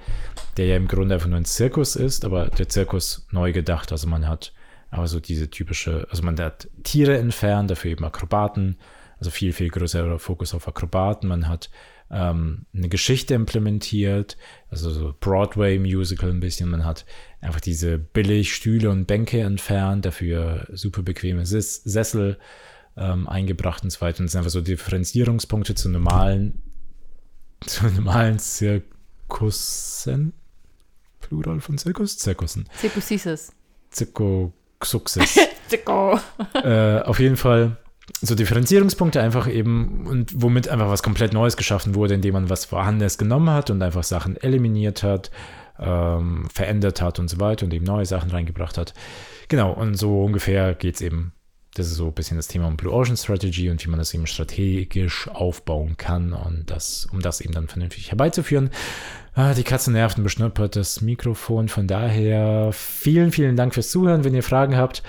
der ja im Grunde einfach nur ein Zirkus ist, aber der Zirkus neu gedacht. Also man hat aber so diese typische, also man hat Tiere entfernt, dafür eben Akrobaten Also viel, viel größerer Fokus auf Akrobaten. Man hat ähm, eine Geschichte implementiert, also so Broadway-Musical ein bisschen. Man hat einfach diese billig Stühle und Bänke entfernt, dafür super bequeme Sis Sessel ähm, eingebracht und so weiter. Und es sind einfach so Differenzierungspunkte zu normalen, zu normalen Zirkussen. Plural von Zirkus? Zirkussen. Zirkusises. Zirko. äh, auf jeden Fall so Differenzierungspunkte einfach eben und womit einfach was komplett Neues geschaffen wurde, indem man was Vorhandenes genommen hat und einfach Sachen eliminiert hat, ähm, verändert hat und so weiter und eben neue Sachen reingebracht hat. Genau, und so ungefähr geht es eben. Das ist so ein bisschen das Thema um Blue Ocean Strategy und wie man das eben strategisch aufbauen kann und das, um das eben dann vernünftig herbeizuführen. Ah, die Katze nervt und beschnuppert das Mikrofon. Von daher vielen, vielen Dank fürs Zuhören. Wenn ihr Fragen habt,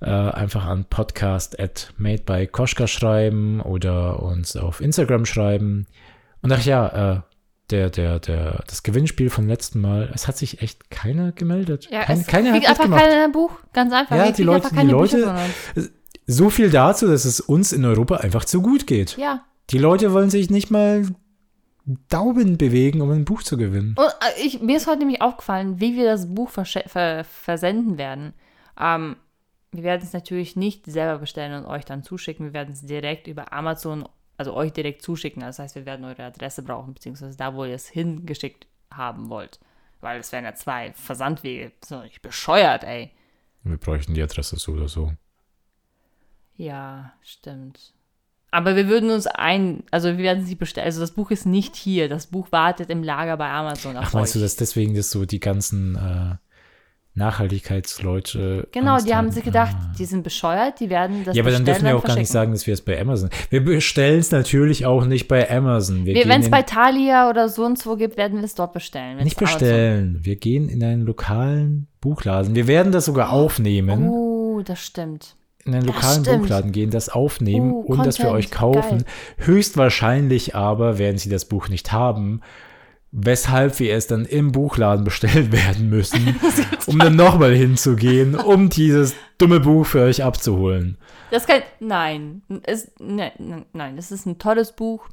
äh, einfach an podcast at made by Koschka schreiben oder uns auf Instagram schreiben. Und ach ja, äh, der, der, der, das Gewinnspiel vom letzten Mal, es hat sich echt keiner gemeldet. Ja, Kein, es keiner kriegt hat einfach mitgemacht. kein Buch. Ganz einfach. Ja, die Leute- die Leute-. So viel dazu, dass es uns in Europa einfach zu gut geht. Ja. Die Leute wollen sich nicht mal Daumen bewegen, um ein Buch zu gewinnen. Und äh, ich, mir ist heute nämlich aufgefallen, wie wir das Buch ver versenden werden. Ähm, wir werden es natürlich nicht selber bestellen und euch dann zuschicken. Wir werden es direkt über Amazon, also euch direkt zuschicken. Das heißt, wir werden eure Adresse brauchen, beziehungsweise da, wo ihr es hingeschickt haben wollt. Weil es wären ja zwei Versandwege. Das ist doch nicht bescheuert, ey. Wir bräuchten die Adresse so oder so. Ja, stimmt. Aber wir würden uns ein, also wir werden es nicht bestellen. Also das Buch ist nicht hier. Das Buch wartet im Lager bei Amazon auf Ach, meinst euch. du, dass deswegen das so die ganzen äh, Nachhaltigkeitsleute. Genau, die haben sich gedacht, Ah. die sind bescheuert, die werden das Ja, aber dann dürfen wir und auch gar nicht sagen, dass wir es bei Amazon. Wir bestellen es natürlich auch nicht bei Amazon. Wir Wenn es bei Thalia oder sonst wo gibt, werden wir es dort bestellen. Nicht bestellen. Wir gehen in einen lokalen Buchladen. Wir werden das sogar aufnehmen. Oh, das stimmt. in einen lokalen. Buchladen gehen, das aufnehmen Oh, und das für euch Content, kaufen. Höchstwahrscheinlich aber werden sie das Buch nicht haben, weshalb wir es dann im Buchladen bestellen werden müssen, um dann nochmal hinzugehen, um dieses dumme Buch für euch abzuholen. Das kann. Nein. Es, nein, nein, nein, das ist ein tolles Buch.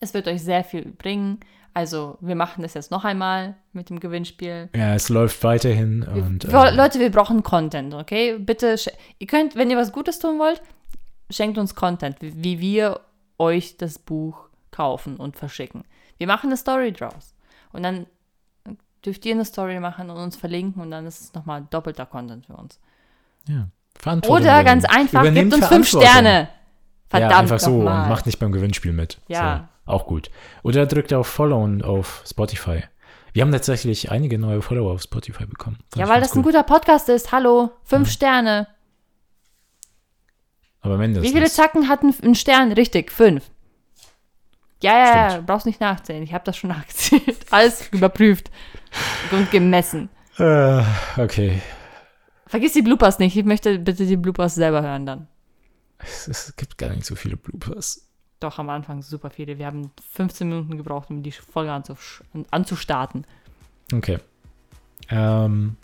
Es wird euch sehr viel bringen. Also, wir machen das jetzt noch einmal mit dem Gewinnspiel. Ja, es läuft weiterhin und äh, Leute, wir brauchen Content, okay? Bitte, ihr könnt, wenn ihr was Gutes tun wollt, schenkt uns Content, wie wir euch das Buch kaufen und verschicken. Wir machen eine Story draus. Und dann dürft ihr eine Story machen und uns verlinken und dann ist es nochmal doppelter Content für uns. ja, Oder ganz einfach, Übernehmt gebt uns fünf. Sterne. Verdammt ja, einfach so nochmal. und macht nicht beim Gewinnspiel mit. Ja. So, auch gut. Oder drückt auf Follow und auf Spotify. Wir haben tatsächlich einige neue Follower auf Spotify bekommen. Fand Ja, weil das ein cool. guter Podcast ist. Hallo, fünf Sterne. Aber mindestens. Wie viele Zacken hatten einen Stern? Richtig, fünf. Ja, ja, ja, brauchst nicht nachzählen. Ich habe das schon nachgezählt. Alles überprüft und gemessen. Äh, okay. Vergiss die Bloopers nicht. Ich möchte bitte die Bloopers selber hören dann. Es, es gibt gar nicht so viele Bloopers. Doch, am Anfang super viele. Wir haben 15 Minuten gebraucht, um die Folge anzustarten. Okay. Ähm,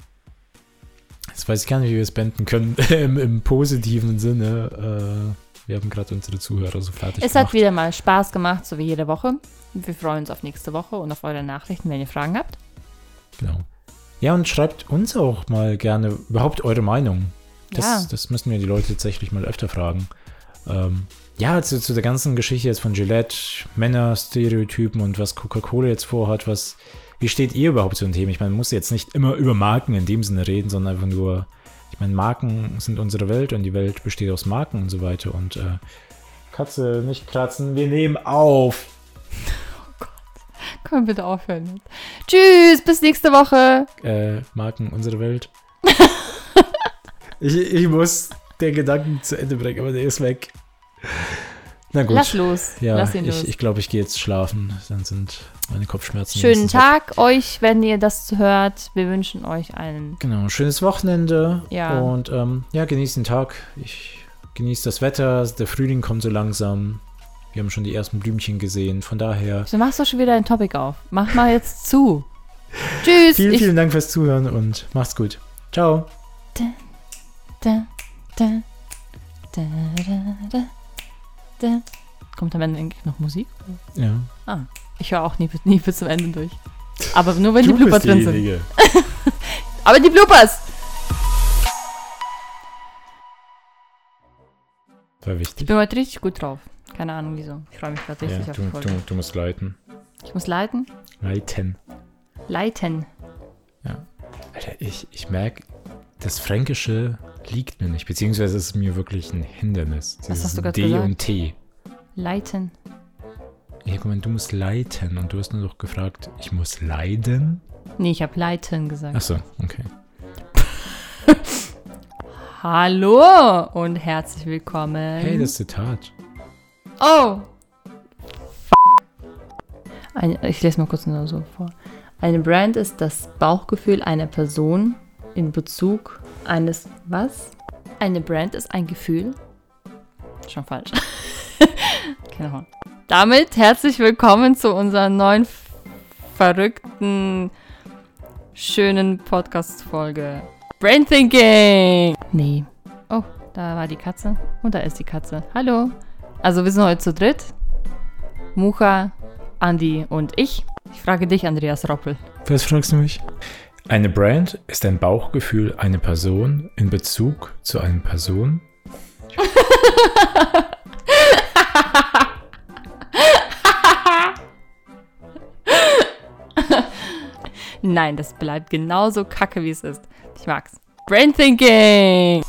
jetzt weiß ich gar nicht, wie wir es beenden können. Im, Im positiven Sinne. Äh, wir haben gerade unsere Zuhörer so fertig Es gemacht. hat wieder mal Spaß gemacht, so wie jede Woche. Wir freuen uns auf nächste Woche und auf eure Nachrichten, wenn ihr Fragen habt. Genau. Ja, und schreibt uns auch mal gerne überhaupt eure Meinung. Das, Ja. das müssen wir die Leute tatsächlich mal öfter fragen. Ähm, ja, zu, zu der ganzen Geschichte jetzt von Gillette, Männerstereotypen und was Coca-Cola jetzt vorhat, was, wie steht ihr überhaupt zu dem Thema? Ich meine, man muss jetzt nicht immer über Marken in dem Sinne reden, sondern einfach nur, ich meine, Marken sind unsere Welt und die Welt besteht aus Marken und so weiter und äh, Katze, nicht kratzen, wir nehmen auf. Können wir bitte aufhören? Tschüss, bis nächste Woche. äh, Marken unsere Welt. ich, ich muss den Gedanken zu Ende bringen, aber der ist weg. Na gut. Lass los. ja, Lass ihn los. ich, ich glaube, ich gehe jetzt schlafen. Dann sind meine Kopfschmerzen. Schönen. Tag euch, wenn ihr das hört. Wir wünschen euch einen. Genau, schönes Wochenende. Ja. Und ähm, ja, genießt den Tag. Ich genieße das Wetter. Der Frühling kommt so langsam. Wir haben schon die ersten Blümchen gesehen. Von daher, Du machst doch schon wieder ein Topic auf. Mach mal jetzt zu. Tschüss. vielen, vielen Dank fürs Zuhören und macht's gut. Ciao. Da, da, Da. Kommt am Ende eigentlich noch Musik? Ja. Ah, ich höre auch nie, bis- nie bis zum Ende durch. Aber nur wenn die Du Bloopers bist drin sind. Aber die Bloopers! War Ich wichtig. bin heute richtig gut drauf. Keine Ahnung wieso. Ich freue mich gerade Ja, richtig auf du, die du, Folge. du musst leiten. Ich muss leiten. Leiten. Leiten. Alter, ich, ich merke, das Fränkische liegt mir nicht, beziehungsweise ist es mir wirklich ein Hindernis. Was Dieses hast du grad D gesagt? und T. Leiten. Ja, mal, du musst leiten und du hast nur doch gefragt, ich muss leiden? Nee, ich habe leiten gesagt. Achso, okay. Hallo und herzlich willkommen. Hey, das Zitat. Oh! Ein, ich lese mal kurz nur so vor. Eine Brand ist das Bauchgefühl einer Person in Bezug eines was? Eine Brand ist ein Gefühl? Schon falsch. nochmal. Damit herzlich willkommen zu unserer neuen verrückten, schönen Podcast-Folge. Brain Thinking! Nee. Oh, da war die Katze. Und da ist die Katze. Hallo. Also wir sind heute zu dritt. Mucha, Andi und ich. Ich frage dich, Andreas Roppel. Was fragst du mich? Eine Brand ist ein Bauchgefühl einer Person in Bezug zu einer Person. Nein, das bleibt genauso kacke, wie es ist. Ich mag's. Brain Thinking!